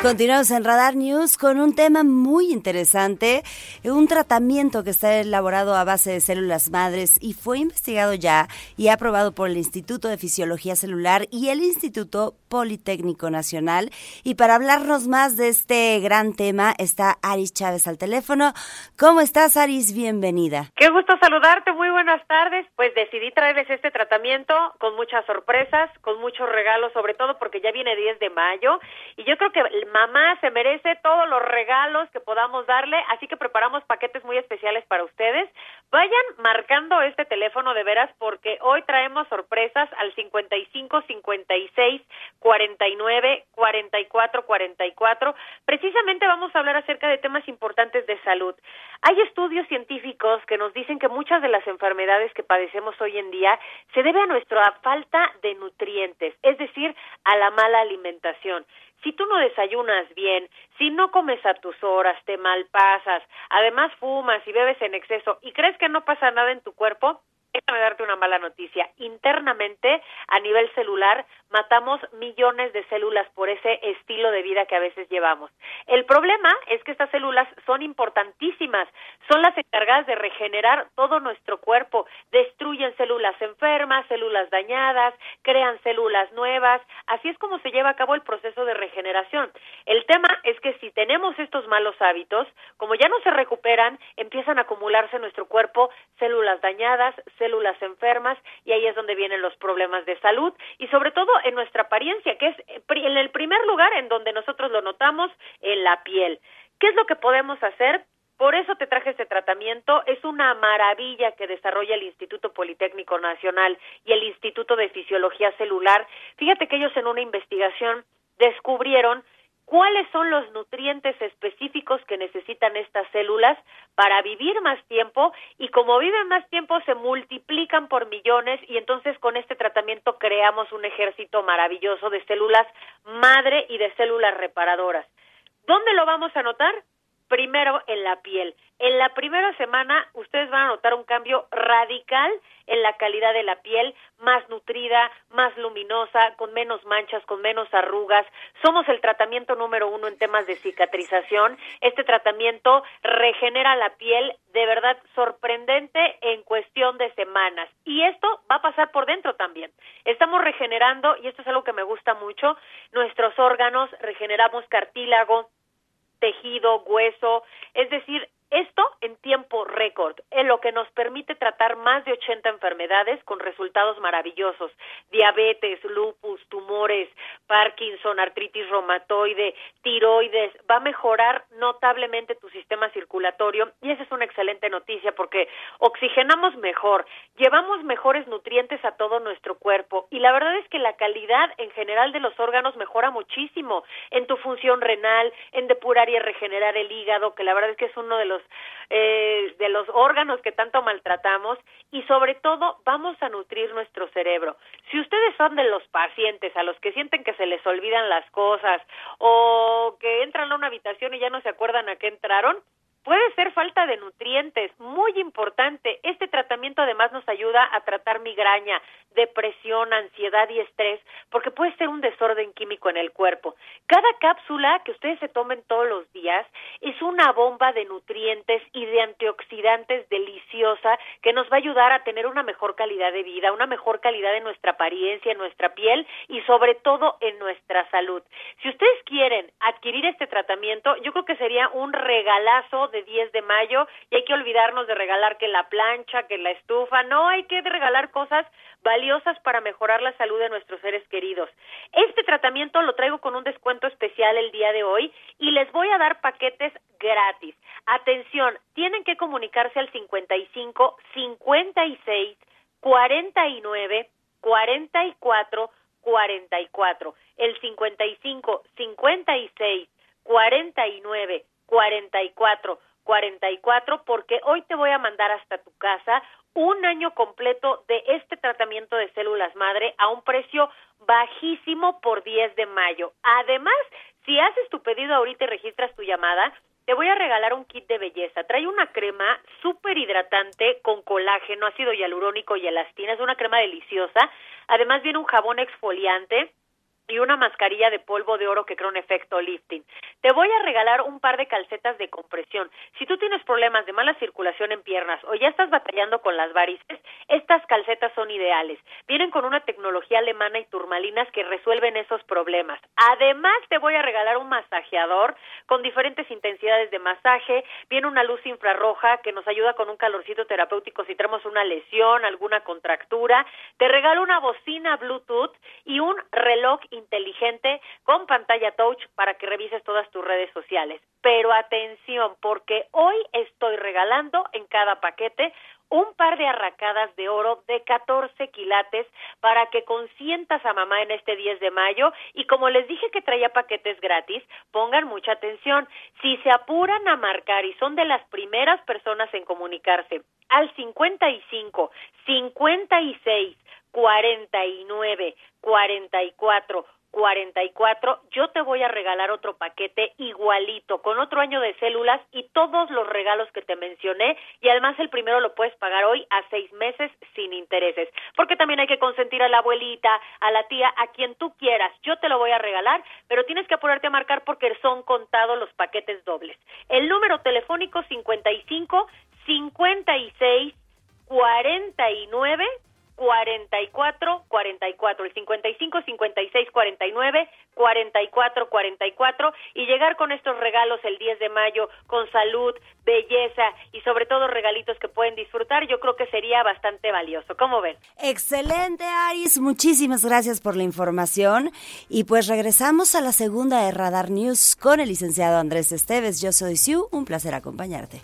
Continuamos en Radar News con un tema muy interesante, un tratamiento que está elaborado a base de células madres y fue investigado ya y aprobado por el Instituto de Fisiología Celular y el Instituto Politécnico Nacional. Y para hablarnos más de este gran tema está Aris Chávez al teléfono. ¿Cómo estás, Aris? Bienvenida. Qué gusto saludarte, muy buenas tardes. Pues decidí traerles este tratamiento con muchas sorpresas, con muchos regalos, sobre todo porque ya viene 10 de mayo y yo creo que mamá se merece todos los regalos que podamos darle, así que preparamos paquetes muy especiales para ustedes. Vayan marcando este teléfono de veras porque hoy traemos sorpresas al 55 56 49 44 44. Precisamente vamos a hablar acerca de temas importantes de salud. Hay estudios científicos que nos dicen que muchas de las enfermedades que padecemos hoy en día se debe a nuestra falta de nutrientes, es decir, a la mala alimentación si tú no desayunas bien, si no comes a tus horas, te malpasas, además fumas y bebes en exceso y crees que no pasa nada en tu cuerpo, déjame darte una mala noticia. Internamente, a nivel celular, matamos millones de células por ese estilo de vida que a veces llevamos. El problema es que estas células son importantísimas, son las encargadas de regenerar todo nuestro cuerpo, destruyen células enfermas, células dañadas, crean células nuevas, así es como se lleva a cabo el proceso de regeneración. El tema es que si tenemos estos malos hábitos, como ya no se recuperan, empiezan a acumularse en nuestro cuerpo células dañadas, células enfermas y ahí es donde vienen los problemas de salud y sobre todo en nuestra apariencia, que es en el primer lugar en donde nosotros lo notamos en la piel. ¿Qué es lo que podemos hacer? Por eso te traje este tratamiento. Es una maravilla que desarrolla el Instituto Politécnico Nacional y el Instituto de Fisiología Celular. Fíjate que ellos en una investigación descubrieron cuáles son los nutrientes específicos que necesitan estas células para vivir más tiempo y como viven más tiempo se multiplican por millones y entonces con este tratamiento creamos un ejército maravilloso de células madre y de células reparadoras. ¿Dónde lo vamos a notar? Primero en la piel. En la primera semana ustedes van a notar un cambio radical en la calidad de la piel, más nutrida, más luminosa, con menos manchas, con menos arrugas. Somos el tratamiento número uno en temas de cicatrización. Este tratamiento regenera la piel de verdad sorprendente en cuestión de semanas. Y esto va a pasar por dentro también. Estamos regenerando, y esto es algo que me gusta mucho, nuestros órganos, regeneramos cartílago, tejido, hueso, es decir, esto en tiempo récord, en lo que nos permite tratar más de 80 enfermedades con resultados maravillosos. Diabetes, lupus, tumores, Parkinson, artritis reumatoide, tiroides. Va a mejorar notablemente tu sistema circulatorio y esa es una excelente noticia porque oxigenamos mejor, llevamos mejores nutrientes a todo nuestro cuerpo y la verdad es que la calidad en general de los órganos mejora muchísimo en tu función renal, en depurar y regenerar el hígado, que la verdad es que es uno de los eh, de los órganos que tanto maltratamos y sobre todo vamos a nutrir nuestro cerebro. Si ustedes son de los pacientes a los que sienten que se les olvidan las cosas o que entran a una habitación y ya no se acuerdan a qué entraron, Puede ser falta de nutrientes, muy importante. Este tratamiento además nos ayuda a tratar migraña, depresión, ansiedad y estrés, porque puede ser un desorden químico en el cuerpo. Cada cápsula que ustedes se tomen todos los días es una bomba de nutrientes y de antioxidantes deliciosa que nos va a ayudar a tener una mejor calidad de vida, una mejor calidad en nuestra apariencia, en nuestra piel y sobre todo en nuestra salud. Si ustedes quieren adquirir este tratamiento, yo creo que sería un regalazo de 10 de mayo y hay que olvidarnos de regalar que la plancha, que la estufa, no, hay que regalar cosas valiosas para mejorar la salud de nuestros seres queridos. Este tratamiento lo traigo con un descuento especial el día de hoy y les voy a dar paquetes gratis. Atención, tienen que comunicarse al 55 56 49 44 44. El 55 56 49 44 44 porque hoy te voy a mandar hasta tu casa un año completo de este tratamiento de células madre a un precio bajísimo por 10 de mayo. Además, si haces tu pedido ahorita y registras tu llamada, te voy a regalar un kit de belleza. Trae una crema súper hidratante con colágeno, ácido hialurónico y elastina. Es una crema deliciosa. Además viene un jabón exfoliante y una mascarilla de polvo de oro que crea un efecto lifting. Te voy a regalar un par de calcetas de compresión. Si tú tienes problemas de mala circulación en piernas o ya estás batallando con las varices, estas calcetas son ideales. Vienen con una tecnología alemana y turmalinas que resuelven esos problemas. Además, te voy a regalar un masajeador con diferentes intensidades de masaje. Viene una luz infrarroja que nos ayuda con un calorcito terapéutico si tenemos una lesión, alguna contractura. Te regalo una bocina Bluetooth y un reloj inteligente con pantalla touch para que revises todas tus redes sociales. Pero atención, porque hoy estoy regalando en cada paquete un par de arracadas de oro de 14 quilates para que consientas a mamá en este 10 de mayo y como les dije que traía paquetes gratis, pongan mucha atención. Si se apuran a marcar y son de las primeras personas en comunicarse al 55 56 49 44 44, yo te voy a regalar otro paquete igualito, con otro año de células y todos los regalos que te mencioné, y además el primero lo puedes pagar hoy a seis meses sin intereses, porque también hay que consentir a la abuelita, a la tía, a quien tú quieras, yo te lo voy a regalar, pero tienes que apurarte a marcar porque son contados los paquetes dobles. El número telefónico 55 56 49 44 44 el 55 56 49 44 44 y llegar con estos regalos el 10 de mayo con salud, belleza y sobre todo regalitos que pueden disfrutar, yo creo que sería bastante valioso. ¿Cómo ven? Excelente, Aris. Muchísimas gracias por la información y pues regresamos a la segunda de Radar News con el licenciado Andrés Esteves. Yo soy Siu, un placer acompañarte.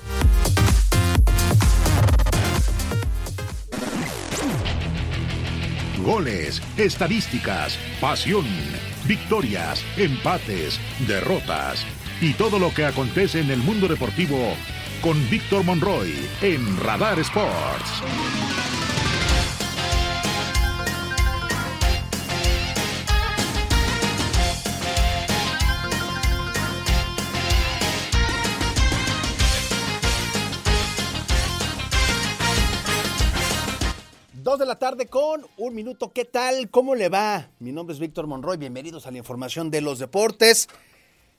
Goles, estadísticas, pasión, victorias, empates, derrotas y todo lo que acontece en el mundo deportivo con Víctor Monroy en Radar Sports. De la tarde con un minuto. ¿Qué tal? ¿Cómo le va? Mi nombre es Víctor Monroy. Bienvenidos a la información de los deportes.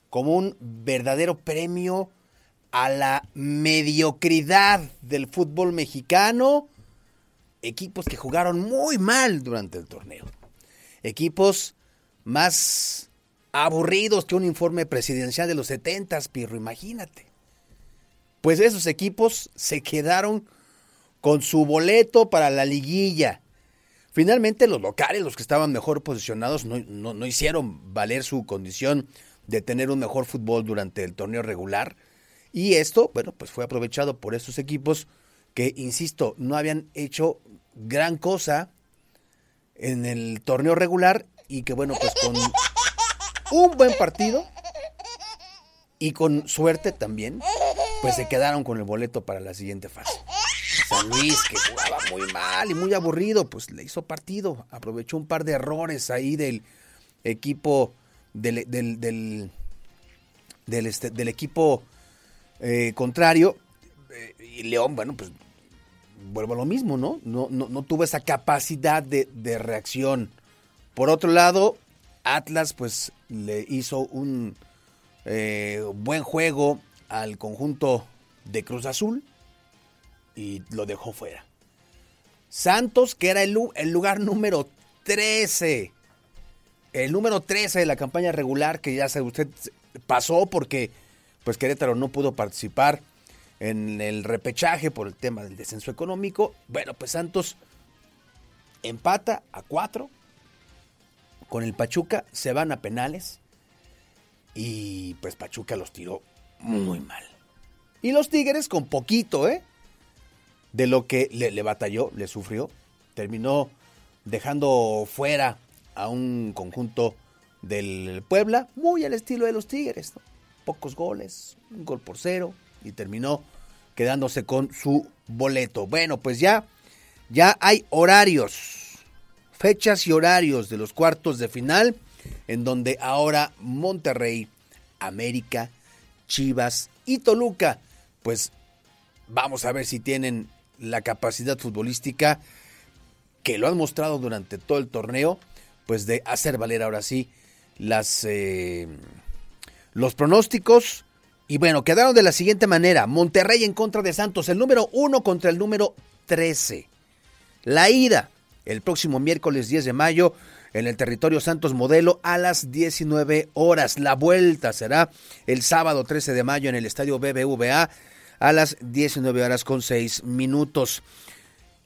Como un verdadero premio a la mediocridad del fútbol mexicano. Equipos que jugaron muy mal durante el torneo. Equipos más aburridos que un informe presidencial de los 70, Pirro, imagínate. Pues esos equipos se quedaron con su boleto para la liguilla. Finalmente los locales, los que estaban mejor posicionados, no, hicieron valer su condición de tener un mejor fútbol durante el torneo regular. Y esto, bueno, pues fue aprovechado por estos equipos que, insisto, no habían hecho gran cosa en el torneo regular y que, bueno, pues con un buen partido y con suerte también, pues se quedaron con el boleto para la siguiente fase. San Luis, que jugaba muy mal y muy aburrido, pues le hizo partido. Aprovechó un par de errores ahí del equipo del, del, del, este, equipo eh, contrario. Eh, y León, bueno, pues vuelvo a lo mismo, ¿no? No, no, tuvo esa capacidad de, reacción. Por otro lado, Atlas, pues le hizo un eh, buen juego al conjunto de Cruz Azul y lo dejó fuera. Santos, que era el, lugar número 13. El número 13 de la campaña regular, que ya sabe usted, pasó porque pues Querétaro no pudo participar en el repechaje por el tema del descenso económico. Bueno, pues Santos empata a 4 con el Pachuca, se van a penales y pues Pachuca los tiró muy mal. Y los Tigres con poquito, ¿eh? De lo que le, batalló, le sufrió. Terminó dejando fuera a un conjunto del Puebla, muy al estilo de los Tigres. Pocos goles, un gol por cero, y terminó quedándose con su boleto. Bueno, pues ya, ya hay horarios, fechas y horarios de los cuartos de final, en donde ahora Monterrey, América, Chivas y Toluca, pues vamos a ver si tienen la capacidad futbolística que lo han mostrado durante todo el torneo, pues de hacer valer ahora sí las eh, los pronósticos. Y bueno, quedaron de la siguiente manera. Monterrey en contra de Santos, el número 1 contra el número 13. La ida, el próximo miércoles 10 de mayo, en el territorio Santos Modelo a las 19 horas. La vuelta será el sábado 13 de mayo en el estadio BBVA a las 19 horas con 6 minutos.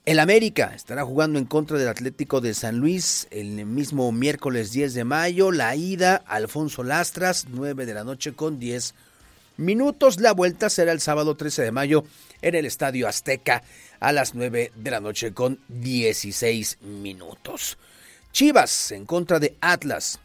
El América estará jugando en contra del Atlético de San Luis el mismo miércoles 10 de mayo. La ida, Alfonso Lastras, 9 de la noche con 10 minutos. La vuelta será el sábado 13 de mayo en el Estadio Azteca a las 9 de la noche con 16 minutos. Chivas en contra de Atlas.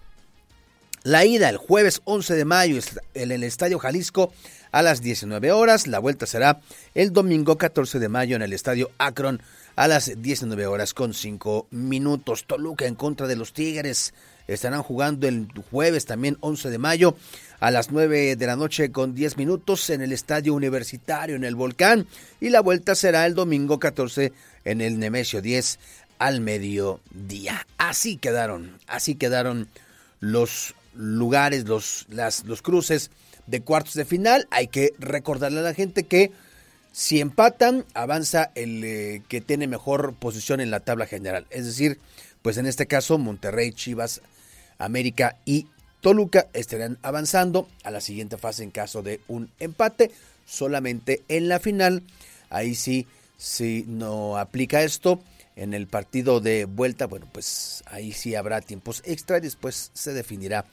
La ida el jueves 11 de mayo en el Estadio Jalisco a las 19 horas. La vuelta será el domingo 14 de mayo en el Estadio Akron a las 19 horas con 5 minutos. Toluca en contra de los Tigres. Estarán jugando el jueves también 11 de mayo a las 9 de la noche con 10 minutos en el Estadio Universitario en el Volcán y la vuelta será el domingo 14 en el Nemesio 10 al mediodía. Así quedaron, así quedaron los lugares, los, las, los cruces de cuartos de final. Hay que recordarle a la gente que si empatan, avanza el eh, que tiene mejor posición en la tabla general. Es decir, pues en este caso Monterrey, Chivas, América y Toluca estarán avanzando a la siguiente fase en caso de un empate. Solamente en la final, ahí sí, si no aplica esto, en el partido de vuelta, bueno, pues ahí sí habrá tiempos extra y después se definirá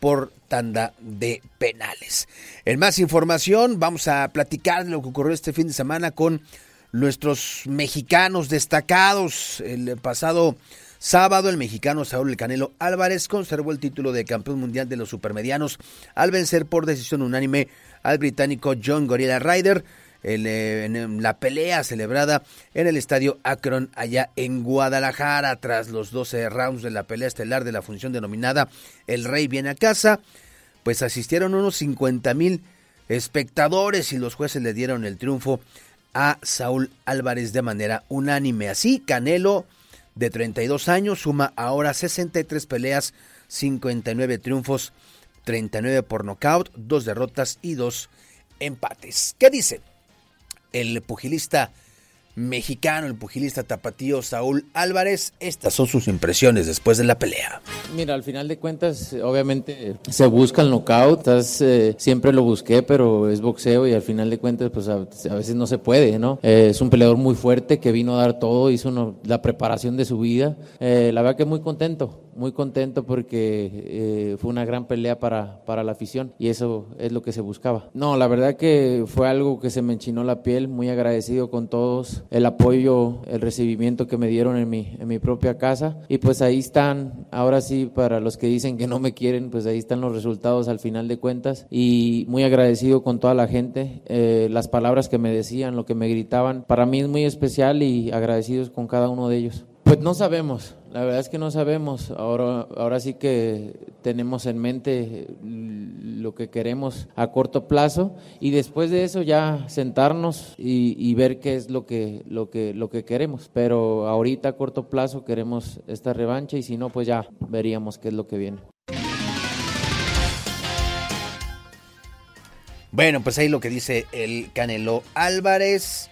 por tanda de penales. En más información, vamos a platicar de lo que ocurrió este fin de semana con nuestros mexicanos destacados. El pasado sábado, el mexicano Saúl El Canelo Álvarez conservó el título de campeón mundial de los supermedianos al vencer por decisión unánime al británico John Gorilla Ryder eh, en la pelea celebrada en el estadio Akron allá en Guadalajara tras los 12 rounds de la pelea estelar de la función denominada El Rey viene a casa, pues asistieron unos 50 mil espectadores y los jueces le dieron el triunfo a Saúl Álvarez de manera unánime. Así, Canelo, de 32 años, suma ahora 63 peleas, 59 triunfos, 39 por nocaut, dos derrotas y dos empates. ¿Qué dicen? El pugilista mexicano, el pugilista tapatío Saúl Álvarez. Estas son sus impresiones después de la pelea. Mira, al final de cuentas, obviamente se busca el knockout, eh, siempre lo busqué, pero es boxeo y al final de cuentas, pues a, veces no se puede, ¿no? Eh, es un peleador muy fuerte que vino a dar todo, hizo la preparación de su vida. Eh, la verdad que muy contento, muy contento porque eh, fue una gran pelea para, para la afición y eso es lo que se buscaba. No, la verdad que fue algo que se me enchinó la piel, muy agradecido con todos, el apoyo, el recibimiento que me dieron en mi, en mi propia casa y pues ahí están, ahora sí, para los que dicen que no me quieren, pues ahí están los resultados al final de cuentas y muy agradecido con toda la gente, eh, las palabras que me decían, lo que me gritaban, para mí es muy especial y agradecidos con cada uno de ellos. Pues no sabemos, la verdad es que no sabemos. Ahora, ahora sí que tenemos en mente lo que queremos a corto plazo y después de eso ya sentarnos y, ver qué es lo que, lo, que, lo que queremos. Pero ahorita a corto plazo queremos esta revancha y si no, pues ya veríamos qué es lo que viene. Bueno, pues ahí lo que dice el Canelo Álvarez.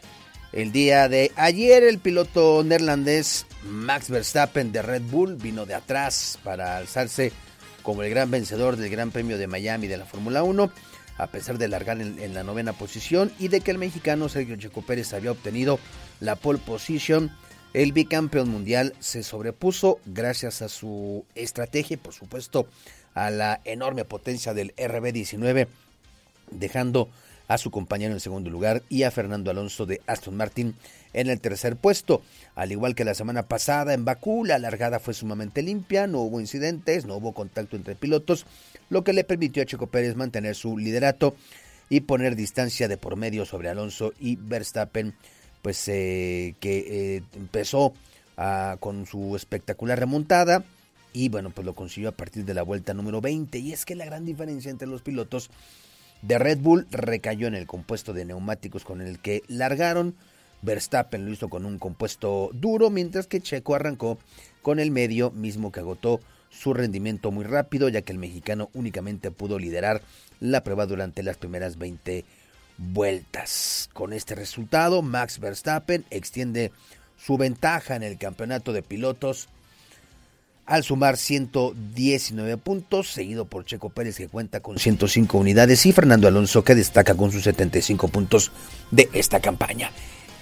El día de ayer el piloto neerlandés Max Verstappen de Red Bull vino de atrás para alzarse como el gran vencedor del Gran Premio de Miami de la Fórmula 1, a pesar de largar en, la novena posición y de que el mexicano Sergio Checo Pérez había obtenido la pole position. El bicampeón mundial se sobrepuso gracias a su estrategia y por supuesto a la enorme potencia del RB19, dejando a su compañero en segundo lugar y a Fernando Alonso de Aston Martin en el tercer puesto. Al igual que la semana pasada en Bakú, la largada fue sumamente limpia, no hubo incidentes, no hubo contacto entre pilotos, lo que le permitió a Checo Pérez mantener su liderato y poner distancia de por medio sobre Alonso y Verstappen, pues eh, que eh, empezó ah, con su espectacular remontada y bueno, pues lo consiguió a partir de la vuelta número 20 y es que la gran diferencia entre los pilotos de Red Bull recayó en el compuesto de neumáticos con el que largaron. Verstappen lo hizo con un compuesto duro, mientras que Checo arrancó con el medio, mismo que agotó su rendimiento muy rápido, ya que el mexicano únicamente pudo liderar la prueba durante las primeras 20 vueltas. Con este resultado, Max Verstappen extiende su ventaja en el campeonato de pilotos al sumar 119 puntos, seguido por Checo Pérez que cuenta con 105 unidades y Fernando Alonso que destaca con sus 75 puntos de esta campaña.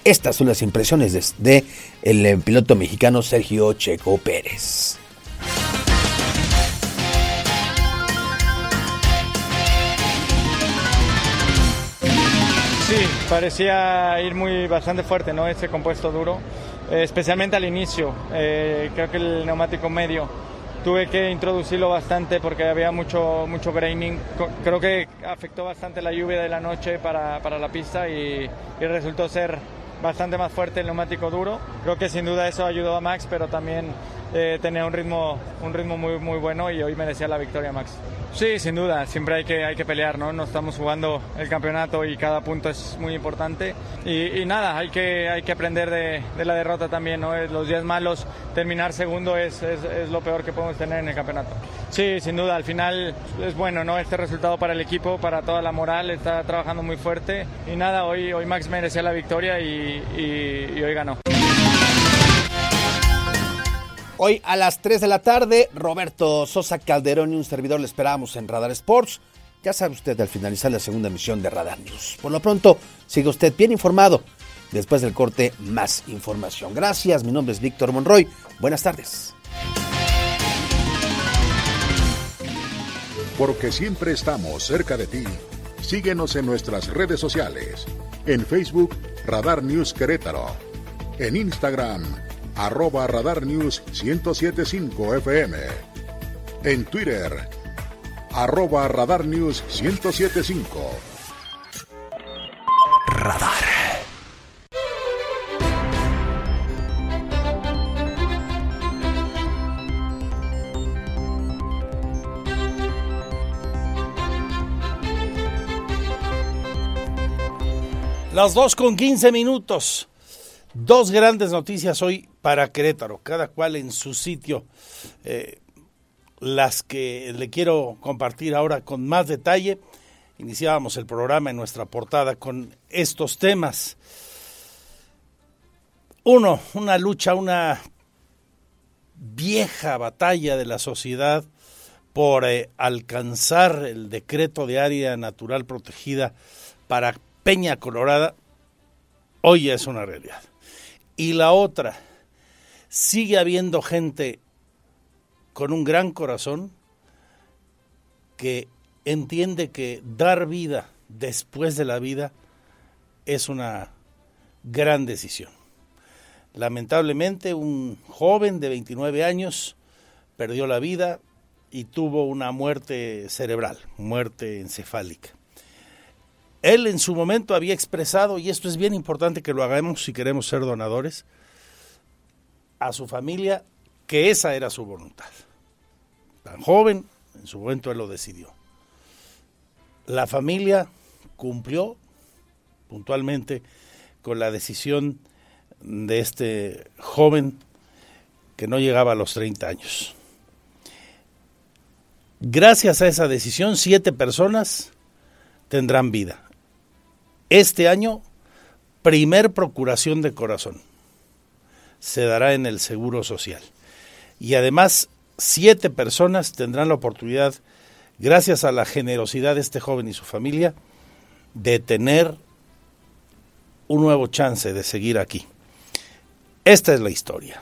Estas son las impresiones de, el eh, piloto mexicano Sergio Checo Pérez. Sí, parecía ir muy bastante fuerte, ¿no? Ese compuesto duro especialmente al inicio. Eh, creo que el neumático medio tuve que introducirlo bastante porque había mucho, mucho graining. Creo que afectó bastante la lluvia de la noche para, para la pista y, resultó ser bastante más fuerte el neumático duro. Creo que sin duda eso ayudó a Max, pero también eh, tenía un ritmo, un ritmo muy, muy bueno y hoy merecía la victoria Max. Sí, sin duda, siempre hay que, hay que pelear, ¿no? No estamos jugando el campeonato y cada punto es muy importante. Y, nada, hay que, hay que aprender de, la derrota también, ¿no? Los días malos, terminar segundo es, es, es, lo peor que podemos tener en el campeonato. Sí, sin duda, al final es bueno, ¿no? Este resultado para el equipo, para toda la moral, está trabajando muy fuerte. Y nada, hoy, hoy Max merecía la victoria y, y, y hoy ganó. Hoy a las 3 de la tarde, Roberto Sosa Calderón y un servidor le esperamos en Radar Sports. Ya sabe usted al finalizar la segunda emisión de Radar News. Por lo pronto, siga usted bien informado. Después del corte, más información. Gracias, mi nombre es Víctor Monroy. Buenas tardes. Porque siempre estamos cerca de ti. Síguenos en nuestras redes sociales. En Facebook, Radar News Querétaro. En Instagram, arroba Radar News 1075 FM. En Twitter, arroba Radar News 1075. Radar. Las dos con 15 minutos. Dos grandes noticias hoy para Querétaro, cada cual en su sitio. Eh, las que le quiero compartir ahora con más detalle. Iniciábamos el programa en nuestra portada con estos temas. Uno, una lucha, una vieja batalla de la sociedad por eh, alcanzar el decreto de área natural protegida para Peña Colorada, hoy es una realidad. Y la otra, sigue habiendo gente con un gran corazón que entiende que dar vida después de la vida es una gran decisión. Lamentablemente un joven de 29 años perdió la vida y tuvo una muerte cerebral, muerte encefálica. Él en su momento había expresado, y esto es bien importante que lo hagamos si queremos ser donadores, a su familia que esa era su voluntad. Tan joven, en su momento él lo decidió. La familia cumplió puntualmente con la decisión de este joven que no llegaba a los 30 años. Gracias a esa decisión, siete personas tendrán vida. Este año, primer procuración de corazón se dará en el Seguro Social. Y además, siete personas tendrán la oportunidad, gracias a la generosidad de este joven y su familia, de tener un nuevo chance de seguir aquí. Esta es la historia.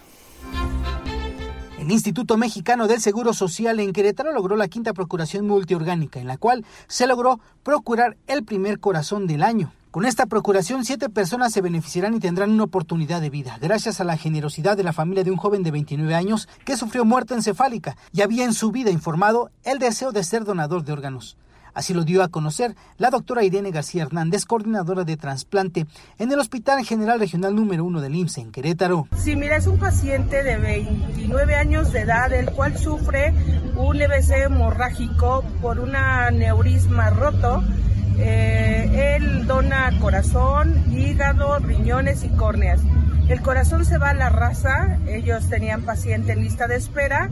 El Instituto Mexicano del Seguro Social en Querétaro logró la quinta procuración multiorgánica, en la cual se logró procurar el primer corazón del año. Con esta procuración, siete personas se beneficiarán y tendrán una oportunidad de vida, gracias a la generosidad de la familia de un joven de 29 años que sufrió muerte encefálica y había en su vida informado el deseo de ser donador de órganos. Así lo dio a conocer la doctora Irene García Hernández, coordinadora de trasplante en el Hospital General Regional número 1 del IMSS en Querétaro. Sí, mira, es un paciente de 29 años de edad, el cual sufre un EBC hemorrágico por un aneurisma roto. Eh, él dona corazón, hígado, riñones y córneas. El corazón se va a la raza, ellos tenían paciente en lista de espera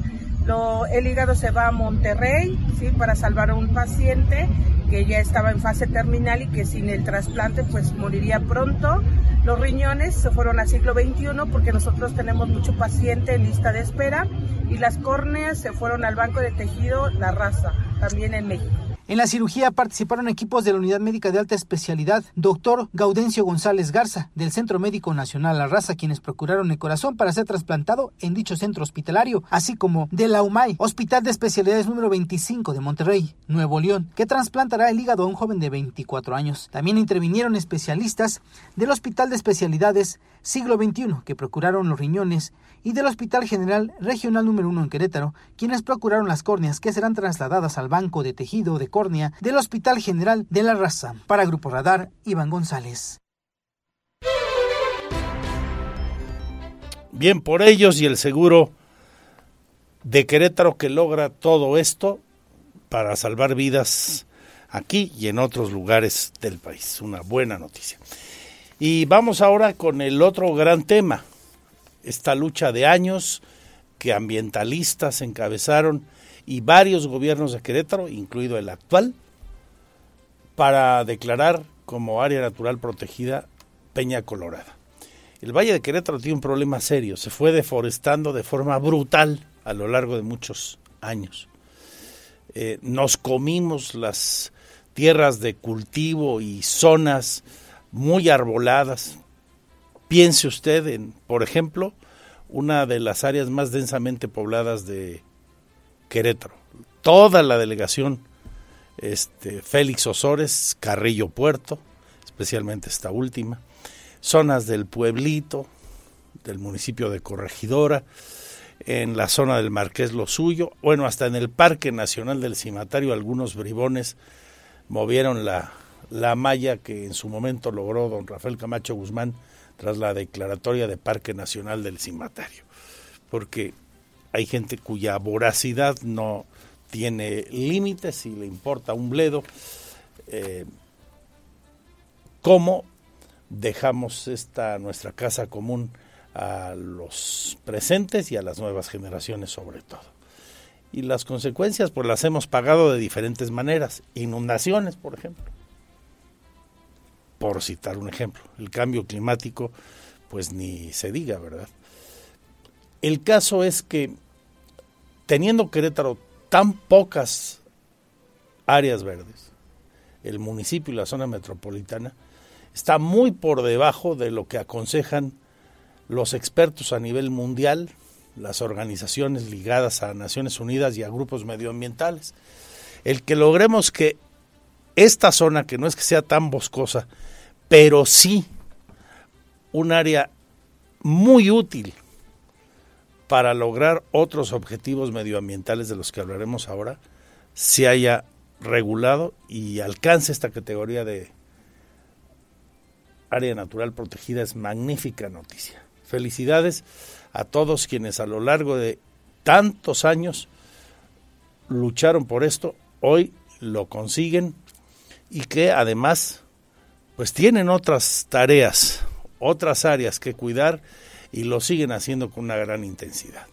el hígado se va a Monterrey, ¿sí? Para salvar a un paciente que ya estaba en fase terminal y que sin el trasplante pues moriría pronto. Los riñones se fueron a siglo XXI porque nosotros tenemos mucho paciente en lista de espera y las córneas se fueron al banco de tejido La Raza, también en México. En la cirugía participaron equipos de la Unidad Médica de Alta Especialidad, doctor Gaudencio González Garza, del Centro Médico Nacional La Raza, quienes procuraron el corazón para ser trasplantado en dicho centro hospitalario, así como de la UMAI, Hospital de Especialidades número 25 de Monterrey, Nuevo León, que trasplantará el hígado a un joven de 24 años. También intervinieron especialistas del Hospital de Especialidades Siglo XXI, que procuraron los riñones, y del Hospital General Regional número 1 en Querétaro, quienes procuraron las córneas que serán trasladadas al banco de tejido de córnea del Hospital General de la Raza. Para Grupo Radar, Iván González. bien por ellos y el seguro de Querétaro que logra todo esto para salvar vidas aquí y en otros lugares del país. Una buena noticia. Y vamos ahora con el otro gran tema, esta lucha de años que ambientalistas encabezaron y varios gobiernos de Querétaro, incluido el actual, para declarar como área natural protegida Peña Colorada. El Valle de Querétaro tiene un problema serio, se fue deforestando de forma brutal a lo largo de muchos años. Eh, nos comimos las tierras de cultivo y zonas muy arboladas. Piense usted en, por ejemplo, una de las áreas más densamente pobladas de Querétaro. Toda la delegación este, Félix Osores, Carrillo Puerto, especialmente esta última, zonas del pueblito, del municipio de Corregidora, en la zona del Marqués Lo Suyo, bueno, hasta en el Parque Nacional del Cimatario algunos bribones movieron la, la malla que en su momento logró don Rafael Camacho Guzmán tras la declaratoria de Parque Nacional del Cimatario, porque hay gente cuya voracidad no tiene límites y le importa un bledo. Eh, ¿Cómo dejamos esta nuestra casa común a los presentes y a las nuevas generaciones sobre todo? Y las consecuencias pues las hemos pagado de diferentes maneras. Inundaciones, por ejemplo. Por citar un ejemplo. El cambio climático pues ni se diga, ¿verdad? El caso es que teniendo Querétaro tan pocas áreas verdes, el municipio y la zona metropolitana, está muy por debajo de lo que aconsejan los expertos a nivel mundial, las organizaciones ligadas a Naciones Unidas y a grupos medioambientales. El que logremos que esta zona, que no es que sea tan boscosa, pero sí un área muy útil para lograr otros objetivos medioambientales de los que hablaremos ahora, se haya regulado y alcance esta categoría de área natural protegida es magnífica noticia. Felicidades a todos quienes a lo largo de tantos años lucharon por esto, hoy lo consiguen y que además pues tienen otras tareas, otras áreas que cuidar y lo siguen haciendo con una gran intensidad.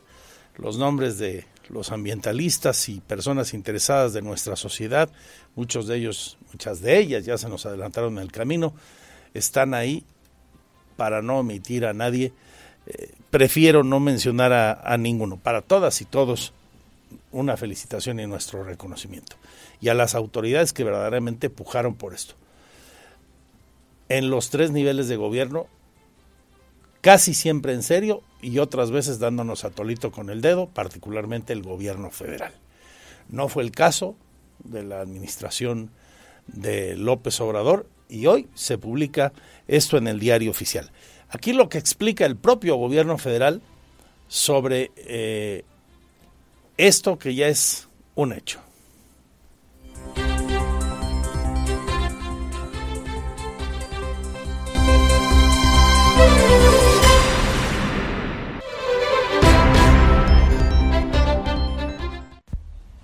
Los nombres de los ambientalistas y personas interesadas de nuestra sociedad, muchos de ellos, muchas de ellas ya se nos adelantaron en el camino, están ahí para no omitir a nadie. Eh, prefiero no mencionar a, a ninguno. Para todas y todos, una felicitación y nuestro reconocimiento. Y a las autoridades que verdaderamente pujaron por esto. En los tres niveles de gobierno casi siempre en serio y otras veces dándonos a tolito con el dedo, particularmente el gobierno federal. No fue el caso de la administración de López Obrador y hoy se publica esto en el diario oficial. Aquí lo que explica el propio gobierno federal sobre eh, esto que ya es un hecho.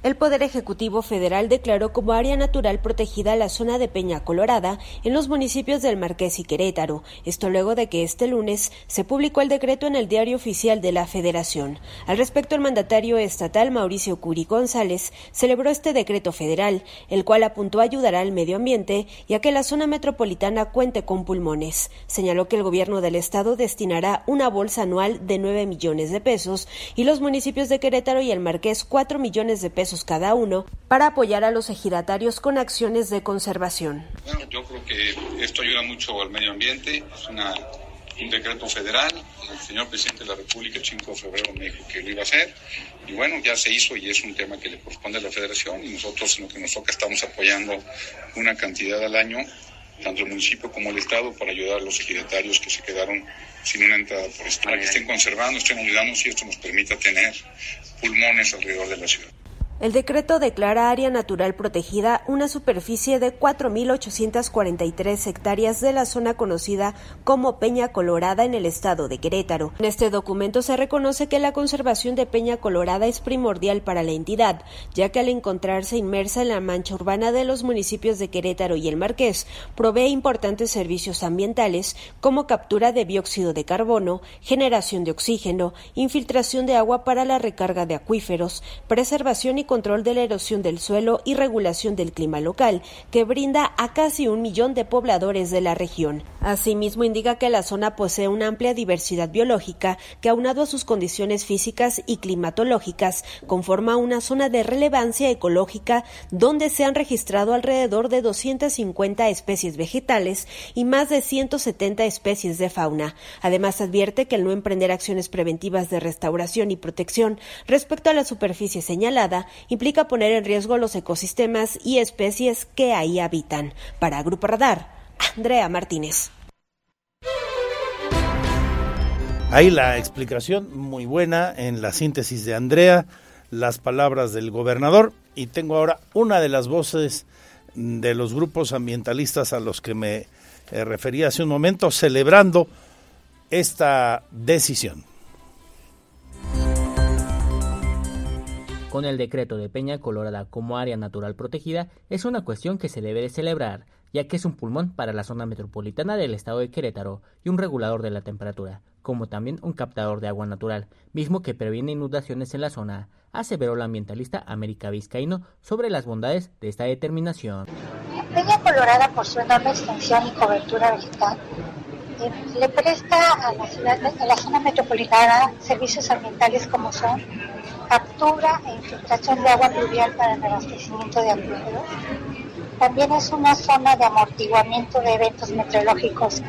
El Poder Ejecutivo Federal declaró como área natural protegida la zona de Peña Colorada en los municipios del Marqués y Querétaro. Esto luego de que este lunes se publicó el decreto en el Diario Oficial de la Federación. Al respecto, el mandatario estatal Mauricio Curi González celebró este decreto federal, el cual apuntó a ayudar al medio ambiente y a que la zona metropolitana cuente con pulmones. Señaló que el gobierno del estado destinará una bolsa anual de 9 millones de pesos y los municipios de Querétaro y el Marqués 4 millones de pesos cada uno para apoyar a los ejidatarios con acciones de conservación. Bueno, yo creo que esto ayuda mucho al medio ambiente, es una, un decreto federal, el señor presidente de la República el 5 de febrero me dijo que lo iba a hacer y bueno, ya se hizo y es un tema que le corresponde a la federación y nosotros en lo que nos toca estamos apoyando una cantidad al año tanto el municipio como el Estado, para ayudar a los ejidatarios que se quedaron sin una entrada para que estén conservando, estén ayudando y esto nos permita tener pulmones alrededor de la ciudad. El decreto declara área natural protegida una superficie de 4.843 hectáreas de la zona conocida como Peña Colorada en el estado de Querétaro. En este documento se reconoce que la conservación de Peña Colorada es primordial para la entidad, ya que al encontrarse inmersa en la mancha urbana de los municipios de Querétaro y el Marqués, provee importantes servicios ambientales como captura de dióxido de carbono, generación de oxígeno, infiltración de agua para la recarga de acuíferos, preservación y control de la erosión del suelo y regulación del clima local, que brinda a casi un millón de pobladores de la región. Asimismo, indica que la zona posee una amplia diversidad biológica que, aunado a sus condiciones físicas y climatológicas, conforma una zona de relevancia ecológica donde se han registrado alrededor de 250 especies vegetales y más de 170 especies de fauna. Además, advierte que el no emprender acciones preventivas de restauración y protección respecto a la superficie señalada implica poner en riesgo los ecosistemas y especies que ahí habitan. Para Grupo Radar, Andrea Martínez. Ahí la explicación muy buena en la síntesis de Andrea, las palabras del gobernador y tengo ahora una de las voces de los grupos ambientalistas a los que me eh, refería hace un momento celebrando esta decisión. Con el decreto de Peña Colorada como área natural protegida es una cuestión que se debe de celebrar, ya que es un pulmón para la zona metropolitana del estado de Querétaro y un regulador de la temperatura, como también un captador de agua natural, mismo que previene inundaciones en la zona, aseveró la ambientalista América Vizcaíno sobre las bondades de esta determinación. Peña Colorada, por su enorme extensión y cobertura vegetal, eh, le presta a la ciudad, a la zona metropolitana, servicios ambientales como son captura e infiltración de agua pluvial para el abastecimiento de acuíferos. También es una zona de amortiguamiento de eventos meteorológicos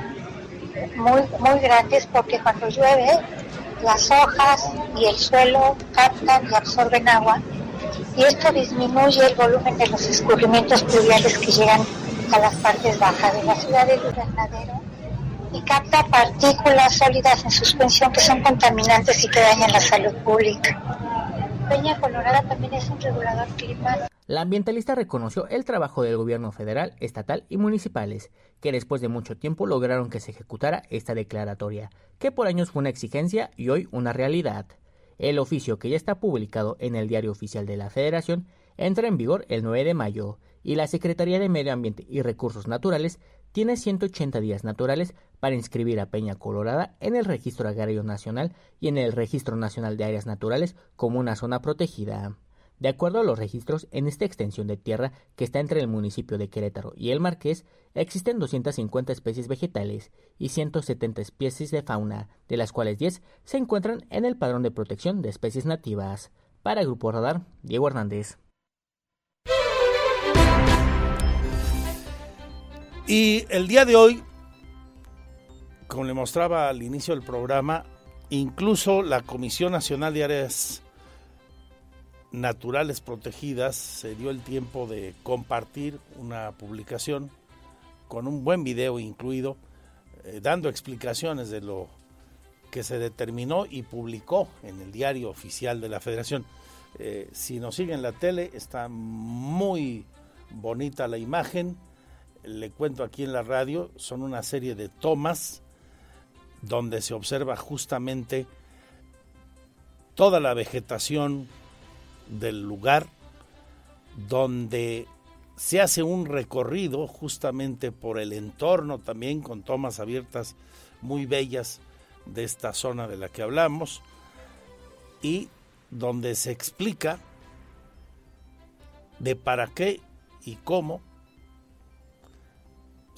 muy, muy grandes porque cuando llueve las hojas y el suelo captan y absorben agua y esto disminuye el volumen de los escurrimientos pluviales que llegan a las partes bajas de la ciudad del invernadero y capta partículas sólidas en suspensión que son contaminantes y que dañan la salud pública. La ambientalista reconoció el trabajo del gobierno federal, estatal y municipales, que después de mucho tiempo lograron que se ejecutara esta declaratoria, que por años fue una exigencia y hoy una realidad. El oficio que ya está publicado en el Diario Oficial de la Federación entra en vigor el 9 de mayo y la Secretaría de Medio Ambiente y Recursos Naturales tiene 180 días naturales para inscribir a Peña Colorada en el Registro Agrario Nacional y en el Registro Nacional de Áreas Naturales como una zona protegida. De acuerdo a los registros, en esta extensión de tierra que está entre el municipio de Querétaro y el Marqués, existen 250 especies vegetales y 170 especies de fauna, de las cuales 10 se encuentran en el padrón de protección de especies nativas. Para Grupo Radar, Diego Hernández. Y el día de hoy, como le mostraba al inicio del programa, incluso la Comisión Nacional de Áreas Naturales Protegidas se dio el tiempo de compartir una publicación con un buen video incluido, eh, dando explicaciones de lo que se determinó y publicó en el diario oficial de la Federación. Eh, si nos siguen la tele, está muy bonita la imagen le cuento aquí en la radio, son una serie de tomas donde se observa justamente toda la vegetación del lugar, donde se hace un recorrido justamente por el entorno también con tomas abiertas muy bellas de esta zona de la que hablamos y donde se explica de para qué y cómo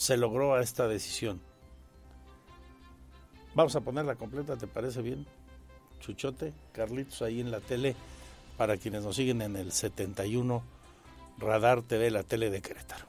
se logró esta decisión. Vamos a ponerla completa, ¿te parece bien? Chuchote, Carlitos, ahí en la tele, para quienes nos siguen en el 71 Radar TV, la tele de Querétaro.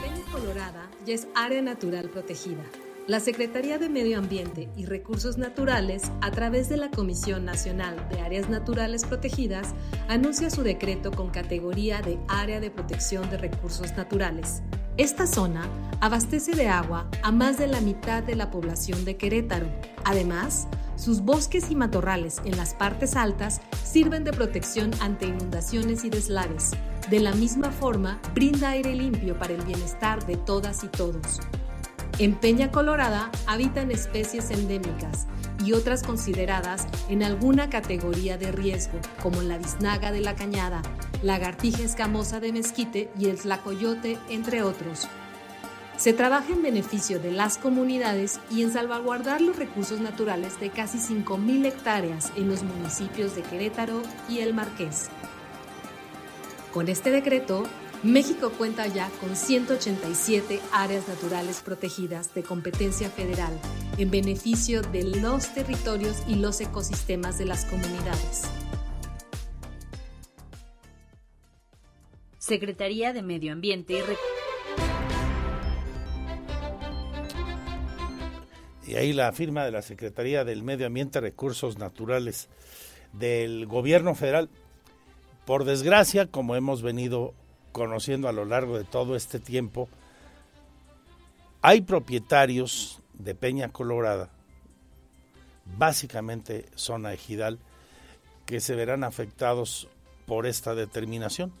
Peña Colorada ya es área natural protegida la Secretaría de Medio Ambiente y Recursos Naturales, a través de la Comisión Nacional de Áreas Naturales Protegidas, anuncia su decreto con categoría de Área de Protección de Recursos Naturales. Esta zona abastece de agua a más de la mitad de la población de Querétaro. Además, Sus bosques y matorrales en las partes altas sirven de protección ante inundaciones y deslaves. De la misma forma, brinda aire limpio para el bienestar de todas y todos. En Peña Colorada habitan especies endémicas y otras consideradas en alguna categoría de riesgo, como la biznaga de la cañada, lagartija escamosa de mezquite y el tlacoyote, entre otros. Se trabaja en beneficio de las comunidades y en salvaguardar los recursos naturales de casi 5.000 hectáreas en los municipios de Querétaro y El Marqués. Con este decreto, México cuenta ya con 187 áreas naturales protegidas de competencia federal en beneficio de los territorios y los ecosistemas de las comunidades. Secretaría de Medio Ambiente y y ahí la firma de la Secretaría del Medio Ambiente y Recursos Naturales del Gobierno Federal. Por desgracia, como hemos venido conociendo a lo largo de todo este tiempo, hay propietarios de Peña Colorada, básicamente zona ejidal, que se verán afectados por esta determinación.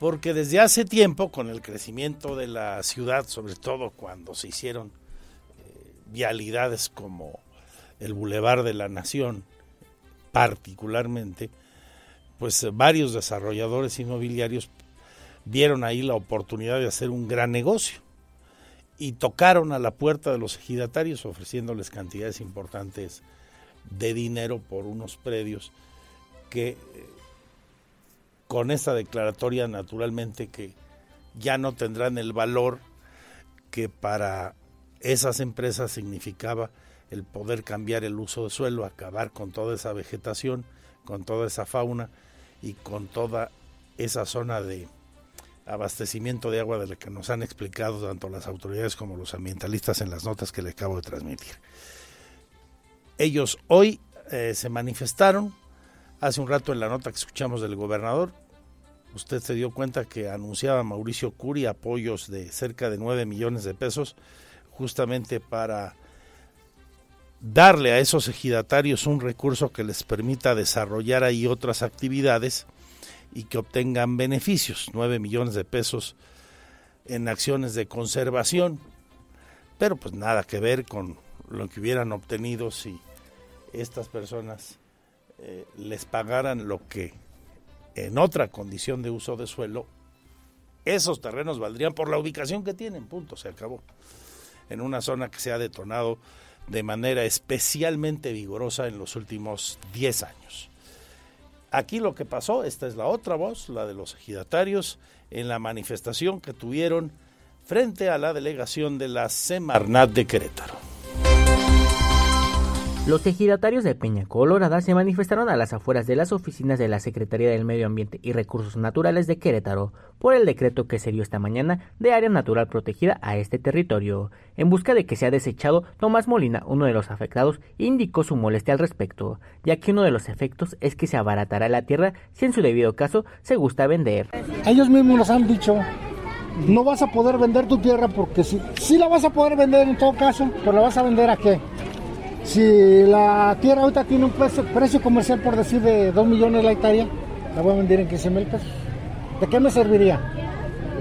Porque desde hace tiempo, con el crecimiento de la ciudad, sobre todo cuando se hicieron vialidades como el Boulevard de la Nación, particularmente, pues varios desarrolladores inmobiliarios vieron ahí la oportunidad de hacer un gran negocio. Y tocaron a la puerta de los ejidatarios ofreciéndoles cantidades importantes de dinero por unos predios que con esta declaratoria naturalmente que ya no tendrán el valor que para esas empresas significaba el poder cambiar el uso de suelo, acabar con toda esa vegetación, con toda esa fauna y con toda esa zona de abastecimiento de agua de la que nos han explicado tanto las autoridades como los ambientalistas en las notas que le acabo de transmitir. Ellos hoy eh, se manifestaron, hace un rato en la nota que escuchamos del gobernador, usted se dio cuenta que anunciaba Mauricio Curi apoyos de cerca de 9 millones de pesos justamente para darle a esos ejidatarios un recurso que les permita desarrollar ahí otras actividades y que obtengan beneficios, 9 millones de pesos en acciones de conservación, pero pues nada que ver con lo que hubieran obtenido si estas personas eh, les pagaran lo que en otra condición de uso de suelo, esos terrenos valdrían por la ubicación que tienen, punto, se acabó en una zona que se ha detonado de manera especialmente vigorosa en los últimos 10 años. Aquí lo que pasó, esta es la otra voz, la de los ejidatarios, en la manifestación que tuvieron frente a la delegación de la Semarnat de Querétaro. Los ejidatarios de Peña Colorada se manifestaron a las afueras de las oficinas de la Secretaría del Medio Ambiente y Recursos Naturales de Querétaro por el decreto que se dio esta mañana de área natural protegida a este territorio. En busca de que sea desechado, Tomás Molina, uno de los afectados, indicó su molestia al respecto, ya que uno de los efectos es que se abaratará la tierra si en su debido caso se gusta vender. Ellos mismos nos han dicho no vas a poder vender tu tierra porque si, si la vas a poder vender en todo caso, pero la vas a vender a qué? Si la tierra ahorita tiene un precio, comercial, por decir, de 2 millones la hectárea, la voy a vender en 15 mil pesos. ¿De qué me serviría?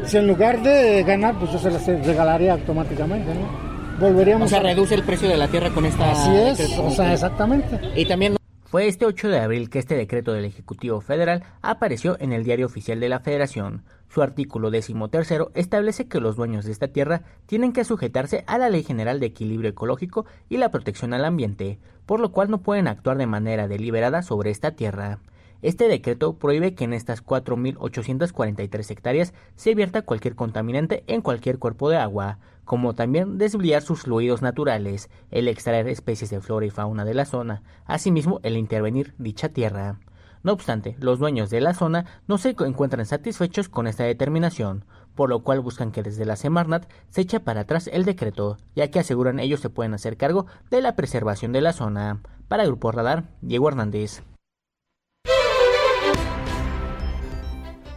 Si en lugar de ganar, pues yo se la regalaría automáticamente, ¿no? Volveríamos o sea, reduce el precio de la tierra con esta... Así es, o sea, exactamente. Y también... Fue este 8 de abril que este decreto del Ejecutivo Federal apareció en el Diario Oficial de la Federación. Su artículo tercero establece que los dueños de esta tierra tienen que sujetarse a la Ley General de Equilibrio Ecológico y la protección al ambiente, por lo cual no pueden actuar de manera deliberada sobre esta tierra. Este decreto prohíbe que en estas 4.843 hectáreas se vierta cualquier contaminante en cualquier cuerpo de agua, como también desviar sus fluidos naturales, el extraer especies de flora y fauna de la zona, asimismo el intervenir dicha tierra. No obstante, los dueños de la zona no se encuentran satisfechos con esta determinación, por lo cual buscan que desde la Semarnat se eche para atrás el decreto, ya que aseguran ellos se pueden hacer cargo de la preservación de la zona. Para Grupo Radar, Diego Hernández.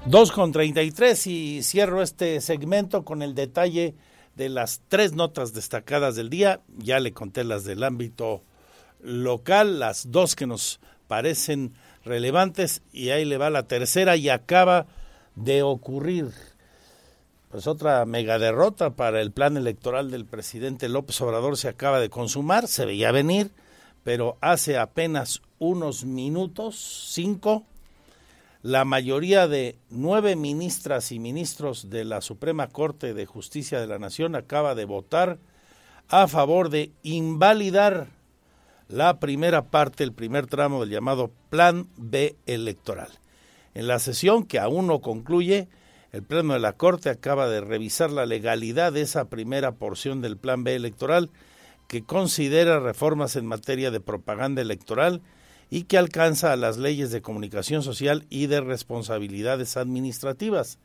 2 con 33 y cierro este segmento con el detalle de las tres notas destacadas del día. Ya le conté las del ámbito local, las dos que nos parecen relevantes y ahí le va la tercera y acaba de ocurrir pues otra mega derrota para el plan electoral del presidente López Obrador se acaba de consumar, se veía venir, pero hace apenas unos minutos, cinco, la mayoría de nueve ministras y ministros de la Suprema Corte de Justicia de la Nación acaba de votar a favor de invalidar la primera parte, el primer tramo del llamado Plan B electoral. En la sesión que aún no concluye, el Pleno de la Corte acaba de revisar la legalidad de esa primera porción del Plan B electoral que considera reformas en materia de propaganda electoral y que alcanza a las leyes de comunicación social y de responsabilidades administrativas.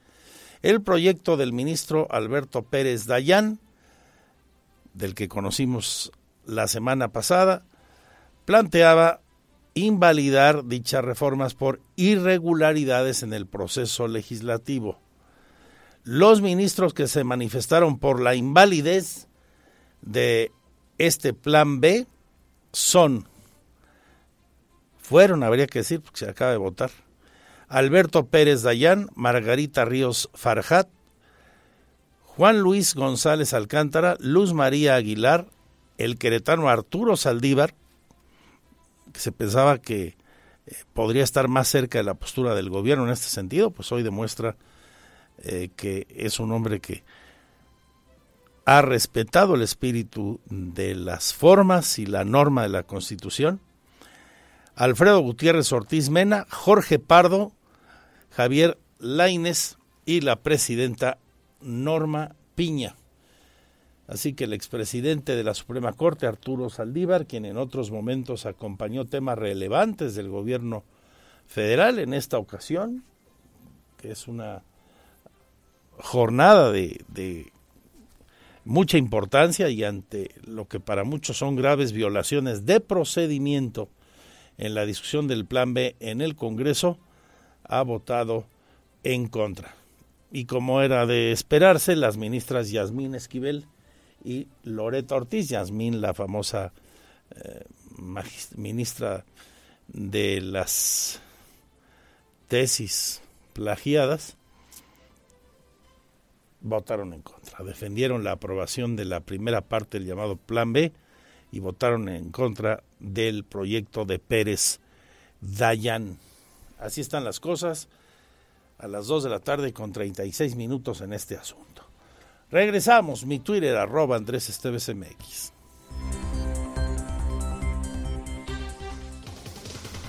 El proyecto del ministro Alberto Pérez Dayán, del que conocimos la semana pasada, planteaba invalidar dichas reformas por irregularidades en el proceso legislativo. Los ministros que se manifestaron por la invalidez de este plan B son, fueron, habría que decir, porque se acaba de votar, Alberto Pérez Dayán, Margarita Ríos Farjat, Juan Luis González Alcántara, Luz María Aguilar, el queretano Arturo Saldívar, que se pensaba que eh, podría estar más cerca de la postura del gobierno en este sentido, pues hoy demuestra eh, que es un hombre que ha respetado el espíritu de las formas y la norma de la Constitución. Alfredo Gutiérrez Ortiz Mena, Jorge Pardo, Javier Laines y la presidenta Norma Piña. Así que el expresidente de la Suprema Corte, Arturo Saldívar, quien en otros momentos acompañó temas relevantes del gobierno federal, en esta ocasión, que es una jornada de, mucha importancia y ante lo que para muchos son graves violaciones de procedimiento en la discusión del Plan B en el Congreso, ha votado en contra. Y como era de esperarse, las ministras Yasmín Esquivel y Loreta Ortiz, Yasmín, la famosa eh, ministra de las tesis plagiadas, votaron en contra. Defendieron la aprobación de la primera parte del llamado Plan B y votaron en contra del proyecto de Pérez Dayan. Así están las cosas a las 2 de la tarde con 36 minutos en este asunto. Regresamos, mi Twitter arroba Andrés Esteves MX.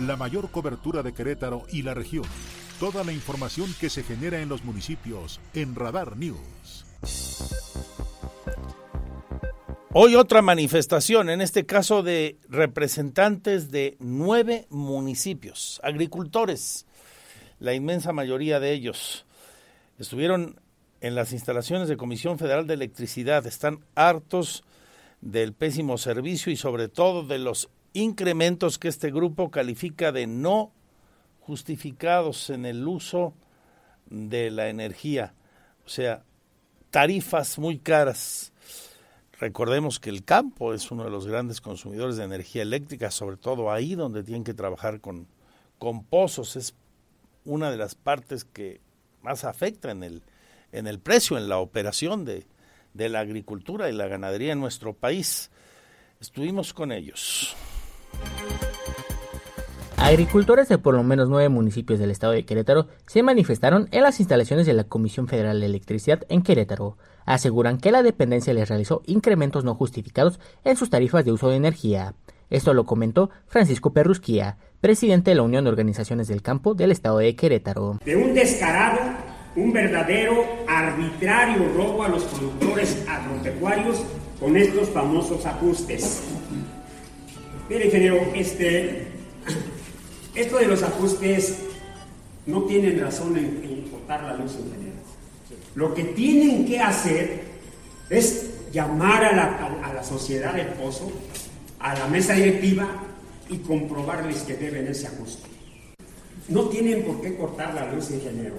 La mayor cobertura de Querétaro y la región Toda la información que se genera en los municipios en Radar News. Hoy otra manifestación, en este caso de representantes de nueve municipios, agricultores, la inmensa mayoría de ellos. Estuvieron en las instalaciones de Comisión Federal de Electricidad, están hartos del pésimo servicio y sobre todo de los incrementos que este grupo califica de no justificados en el uso de la energía, o sea, tarifas muy caras. Recordemos que el campo es uno de los grandes consumidores de energía eléctrica, sobre todo ahí donde tienen que trabajar con, con pozos, es una de las partes que más afecta en el, en el precio, en la operación de, de la agricultura y la ganadería en nuestro país. Estuvimos con ellos. Agricultores de por lo menos nueve municipios del estado de Querétaro se manifestaron en las instalaciones de la Comisión Federal de Electricidad en Querétaro. Aseguran que la dependencia les realizó incrementos no justificados en sus tarifas de uso de energía. Esto lo comentó Francisco Perrusquía, presidente de la Unión de Organizaciones del Campo del estado de Querétaro. De un descarado, un verdadero arbitrario robo a los productores agropecuarios con estos famosos ajustes. Mire, ingeniero, este, esto de los ajustes no tienen razón en, cortar la luz en general. Lo que tienen que hacer es llamar a la, a la sociedad del pozo, a la mesa directiva y comprobarles que deben ese ajuste. No tienen por qué cortar la luz en general.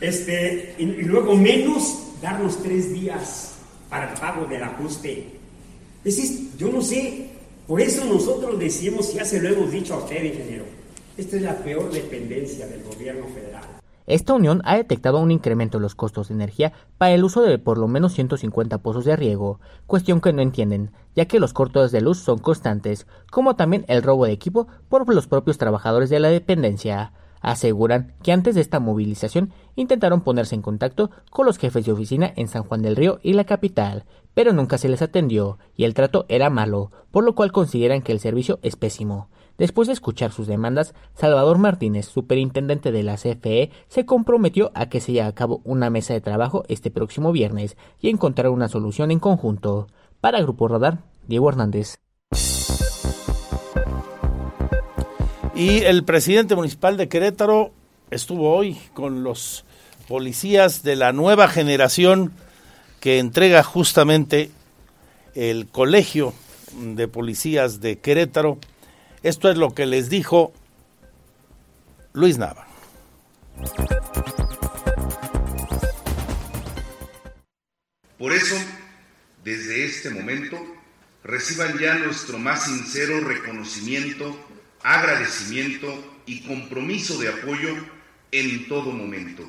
Este, y, luego menos darnos tres días para el pago del ajuste. Es decir, yo no sé Por eso nosotros decimos, ya se lo hemos dicho a usted, ingeniero, esta es la peor dependencia del gobierno federal. Esta unión ha detectado un incremento en los costos de energía para el uso de por lo menos 150 pozos de riego, cuestión que no entienden, ya que los cortes de luz son constantes, como también el robo de equipo por los propios trabajadores de la dependencia. Aseguran que antes de esta movilización intentaron ponerse en contacto con los jefes de oficina en San Juan del Río y la capital, pero nunca se les atendió y el trato era malo, por lo cual consideran que el servicio es pésimo. Después de escuchar sus demandas, Salvador Martínez, superintendente de la CFE, se comprometió a que se lleve a cabo una mesa de trabajo este próximo viernes y encontrar una solución en conjunto. Para Grupo Radar, Diego Hernández. Y el presidente municipal de Querétaro estuvo hoy con los policías de la nueva generación que entrega justamente el Colegio de Policías de Querétaro. Esto es lo que les dijo Luis Nava. Por eso, desde este momento, reciban ya nuestro más sincero reconocimiento, agradecimiento y compromiso de apoyo en todo momento.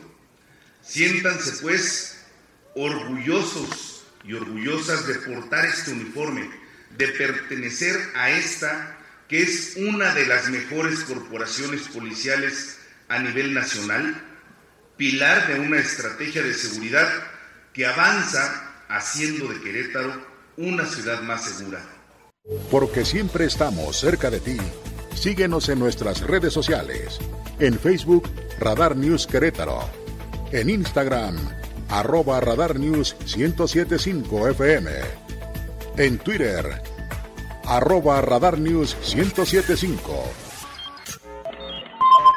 Siéntanse pues orgullosos y orgullosas de portar este uniforme, de pertenecer a esta que es una de las mejores corporaciones policiales a nivel nacional, pilar de una estrategia de seguridad que avanza haciendo de Querétaro una ciudad más segura. Porque siempre estamos cerca de ti, síguenos en nuestras redes sociales. En Facebook, Radar News Querétaro. En Instagram, arroba Radar News 1075 FM. En Twitter, arroba Radar News 1075.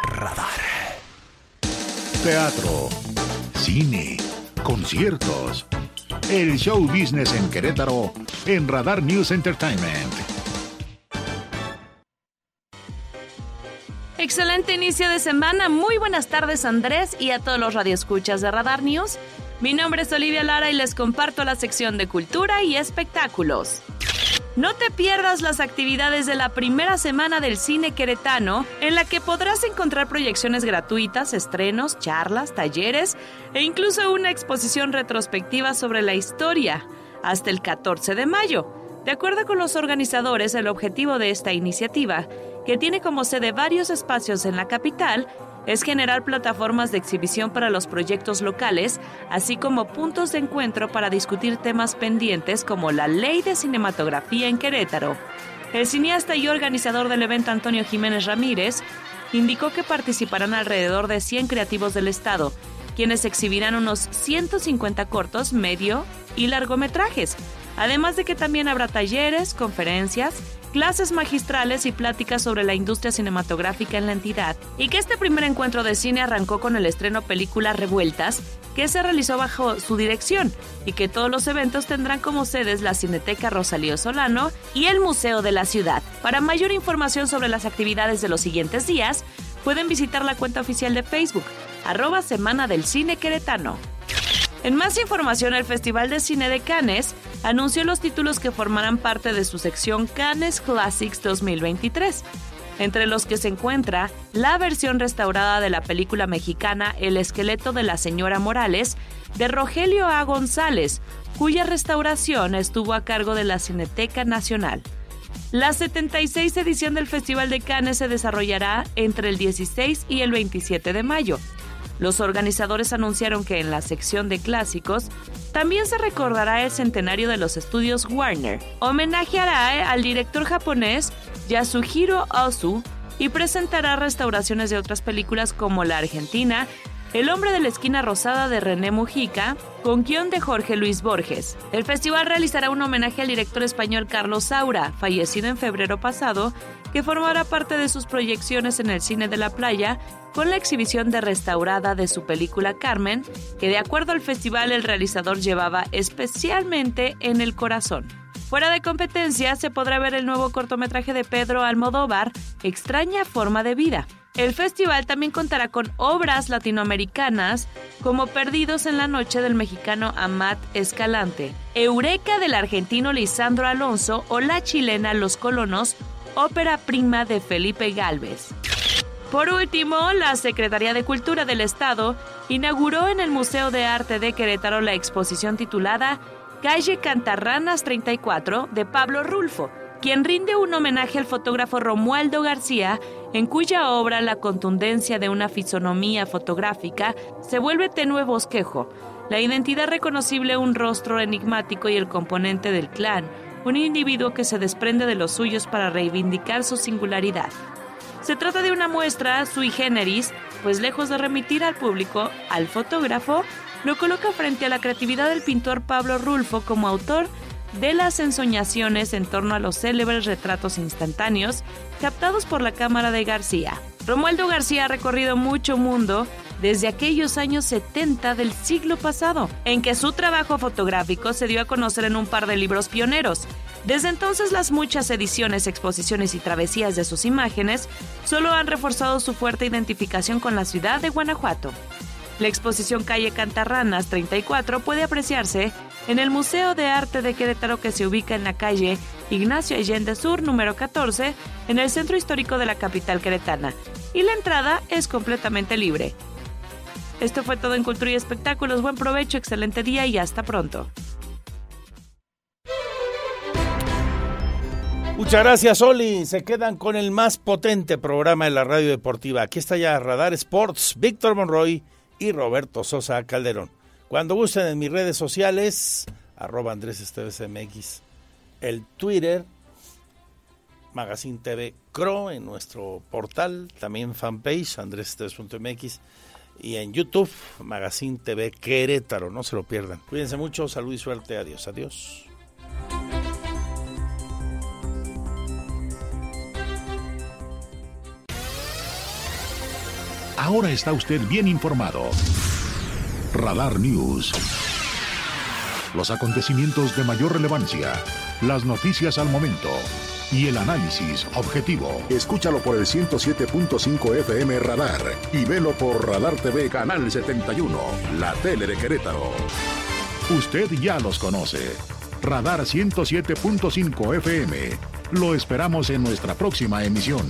Radar. Teatro, cine, conciertos. El show business en Querétaro en Radar News Entertainment. Excelente inicio de semana. Muy buenas tardes Andrés y a todos los radioescuchas de Radar News. Mi nombre es Olivia Lara y les comparto la sección de cultura y espectáculos. No te pierdas las actividades de la primera semana del cine queretano, en la que podrás encontrar proyecciones gratuitas, estrenos, charlas, talleres e incluso una exposición retrospectiva sobre la historia, hasta el 14 de mayo. De acuerdo con los organizadores, el objetivo de esta iniciativa que tiene como sede varios espacios en la capital, es generar plataformas de exhibición para los proyectos locales, así como puntos de encuentro para discutir temas pendientes como la ley de cinematografía en Querétaro. El cineasta y organizador del evento Antonio Jiménez Ramírez indicó que participarán alrededor de 100 creativos del Estado, quienes exhibirán unos 150 cortos, medio y largometrajes, además de que también habrá talleres, conferencias, clases magistrales y pláticas sobre la industria cinematográfica en la entidad, y que este primer encuentro de cine arrancó con el estreno película Revueltas, que se realizó bajo su dirección, y que todos los eventos tendrán como sedes la Cineteca Rosalío Solano y el Museo de la Ciudad. Para mayor información sobre las actividades de los siguientes días, pueden visitar la cuenta oficial de Facebook, arroba Semana del Cine Queretano. En más información, el Festival de Cine de Cannes anunció los títulos que formarán parte de su sección Cannes Classics 2023, entre los que se encuentra la versión restaurada de la película mexicana El esqueleto de la señora Morales de Rogelio A. González, cuya restauración estuvo a cargo de la Cineteca Nacional. La 76 edición del Festival de Cannes se desarrollará entre el 16 y el 27 de mayo los organizadores anunciaron que en la sección de clásicos también se recordará el centenario de los estudios Warner, homenajeará al director japonés Yasuhiro Ozu y presentará restauraciones de otras películas como La Argentina, El hombre de la esquina rosada de René Mujica, con guion de Jorge Luis Borges. El festival realizará un homenaje al director español Carlos Saura, fallecido en febrero pasado, que formará parte de sus proyecciones en el cine de la playa con la exhibición de restaurada de su película Carmen, que de acuerdo al festival el realizador llevaba especialmente en el corazón. Fuera de competencia se podrá ver el nuevo cortometraje de Pedro Almodóvar, Extraña Forma de Vida. El festival también contará con obras latinoamericanas como Perdidos en la Noche del mexicano Amat Escalante, Eureka del argentino Lisandro Alonso o la chilena Los Colonos, ópera prima de Felipe Galvez. Por último, la Secretaría de Cultura del Estado inauguró en el Museo de Arte de Querétaro la exposición titulada Calle Cantarranas 34 de Pablo Rulfo, quien rinde un homenaje al fotógrafo Romualdo García, en cuya obra la contundencia de una fisonomía fotográfica se vuelve tenue bosquejo, la identidad reconocible un rostro enigmático y el componente del clan, un individuo que se desprende de los suyos para reivindicar su singularidad. Se trata de una muestra sui generis, pues lejos de remitir al público al fotógrafo, lo coloca frente a la creatividad del pintor Pablo Rulfo como autor de las ensoñaciones en torno a los célebres retratos instantáneos captados por la cámara de García. Romualdo García ha recorrido mucho mundo desde aquellos años 70 del siglo pasado, en que su trabajo fotográfico se dio a conocer en un par de libros pioneros. Desde entonces las muchas ediciones, exposiciones y travesías de sus imágenes solo han reforzado su fuerte identificación con la ciudad de Guanajuato. La exposición Calle Cantarranas 34 puede apreciarse en el Museo de Arte de Querétaro que se ubica en la calle Ignacio Allende Sur número 14 en el centro histórico de la capital queretana y la entrada es completamente libre. Esto fue todo en Cultura y Espectáculos. Buen provecho, excelente día y hasta pronto. Muchas gracias, Oli. Se quedan con el más potente programa de la radio deportiva. Aquí está ya Radar Sports, Víctor Monroy y Roberto Sosa Calderón. Cuando gusten en mis redes sociales, arroba Andrés MX, el Twitter, Magazine TV Cro en nuestro portal, también fanpage, andresesteves.mx y en YouTube, Magazine TV Querétaro, no se lo pierdan. Cuídense mucho, salud y suerte, adiós, adiós. Ahora está usted bien informado. Radar News. Los acontecimientos de mayor relevancia, las noticias al momento y el análisis objetivo. Escúchalo por el 107.5 FM Radar y velo por Radar TV Canal 71, la tele de Querétaro. Usted ya los conoce. Radar 107.5 FM. Lo esperamos en nuestra próxima emisión.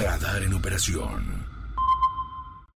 Radar en operación.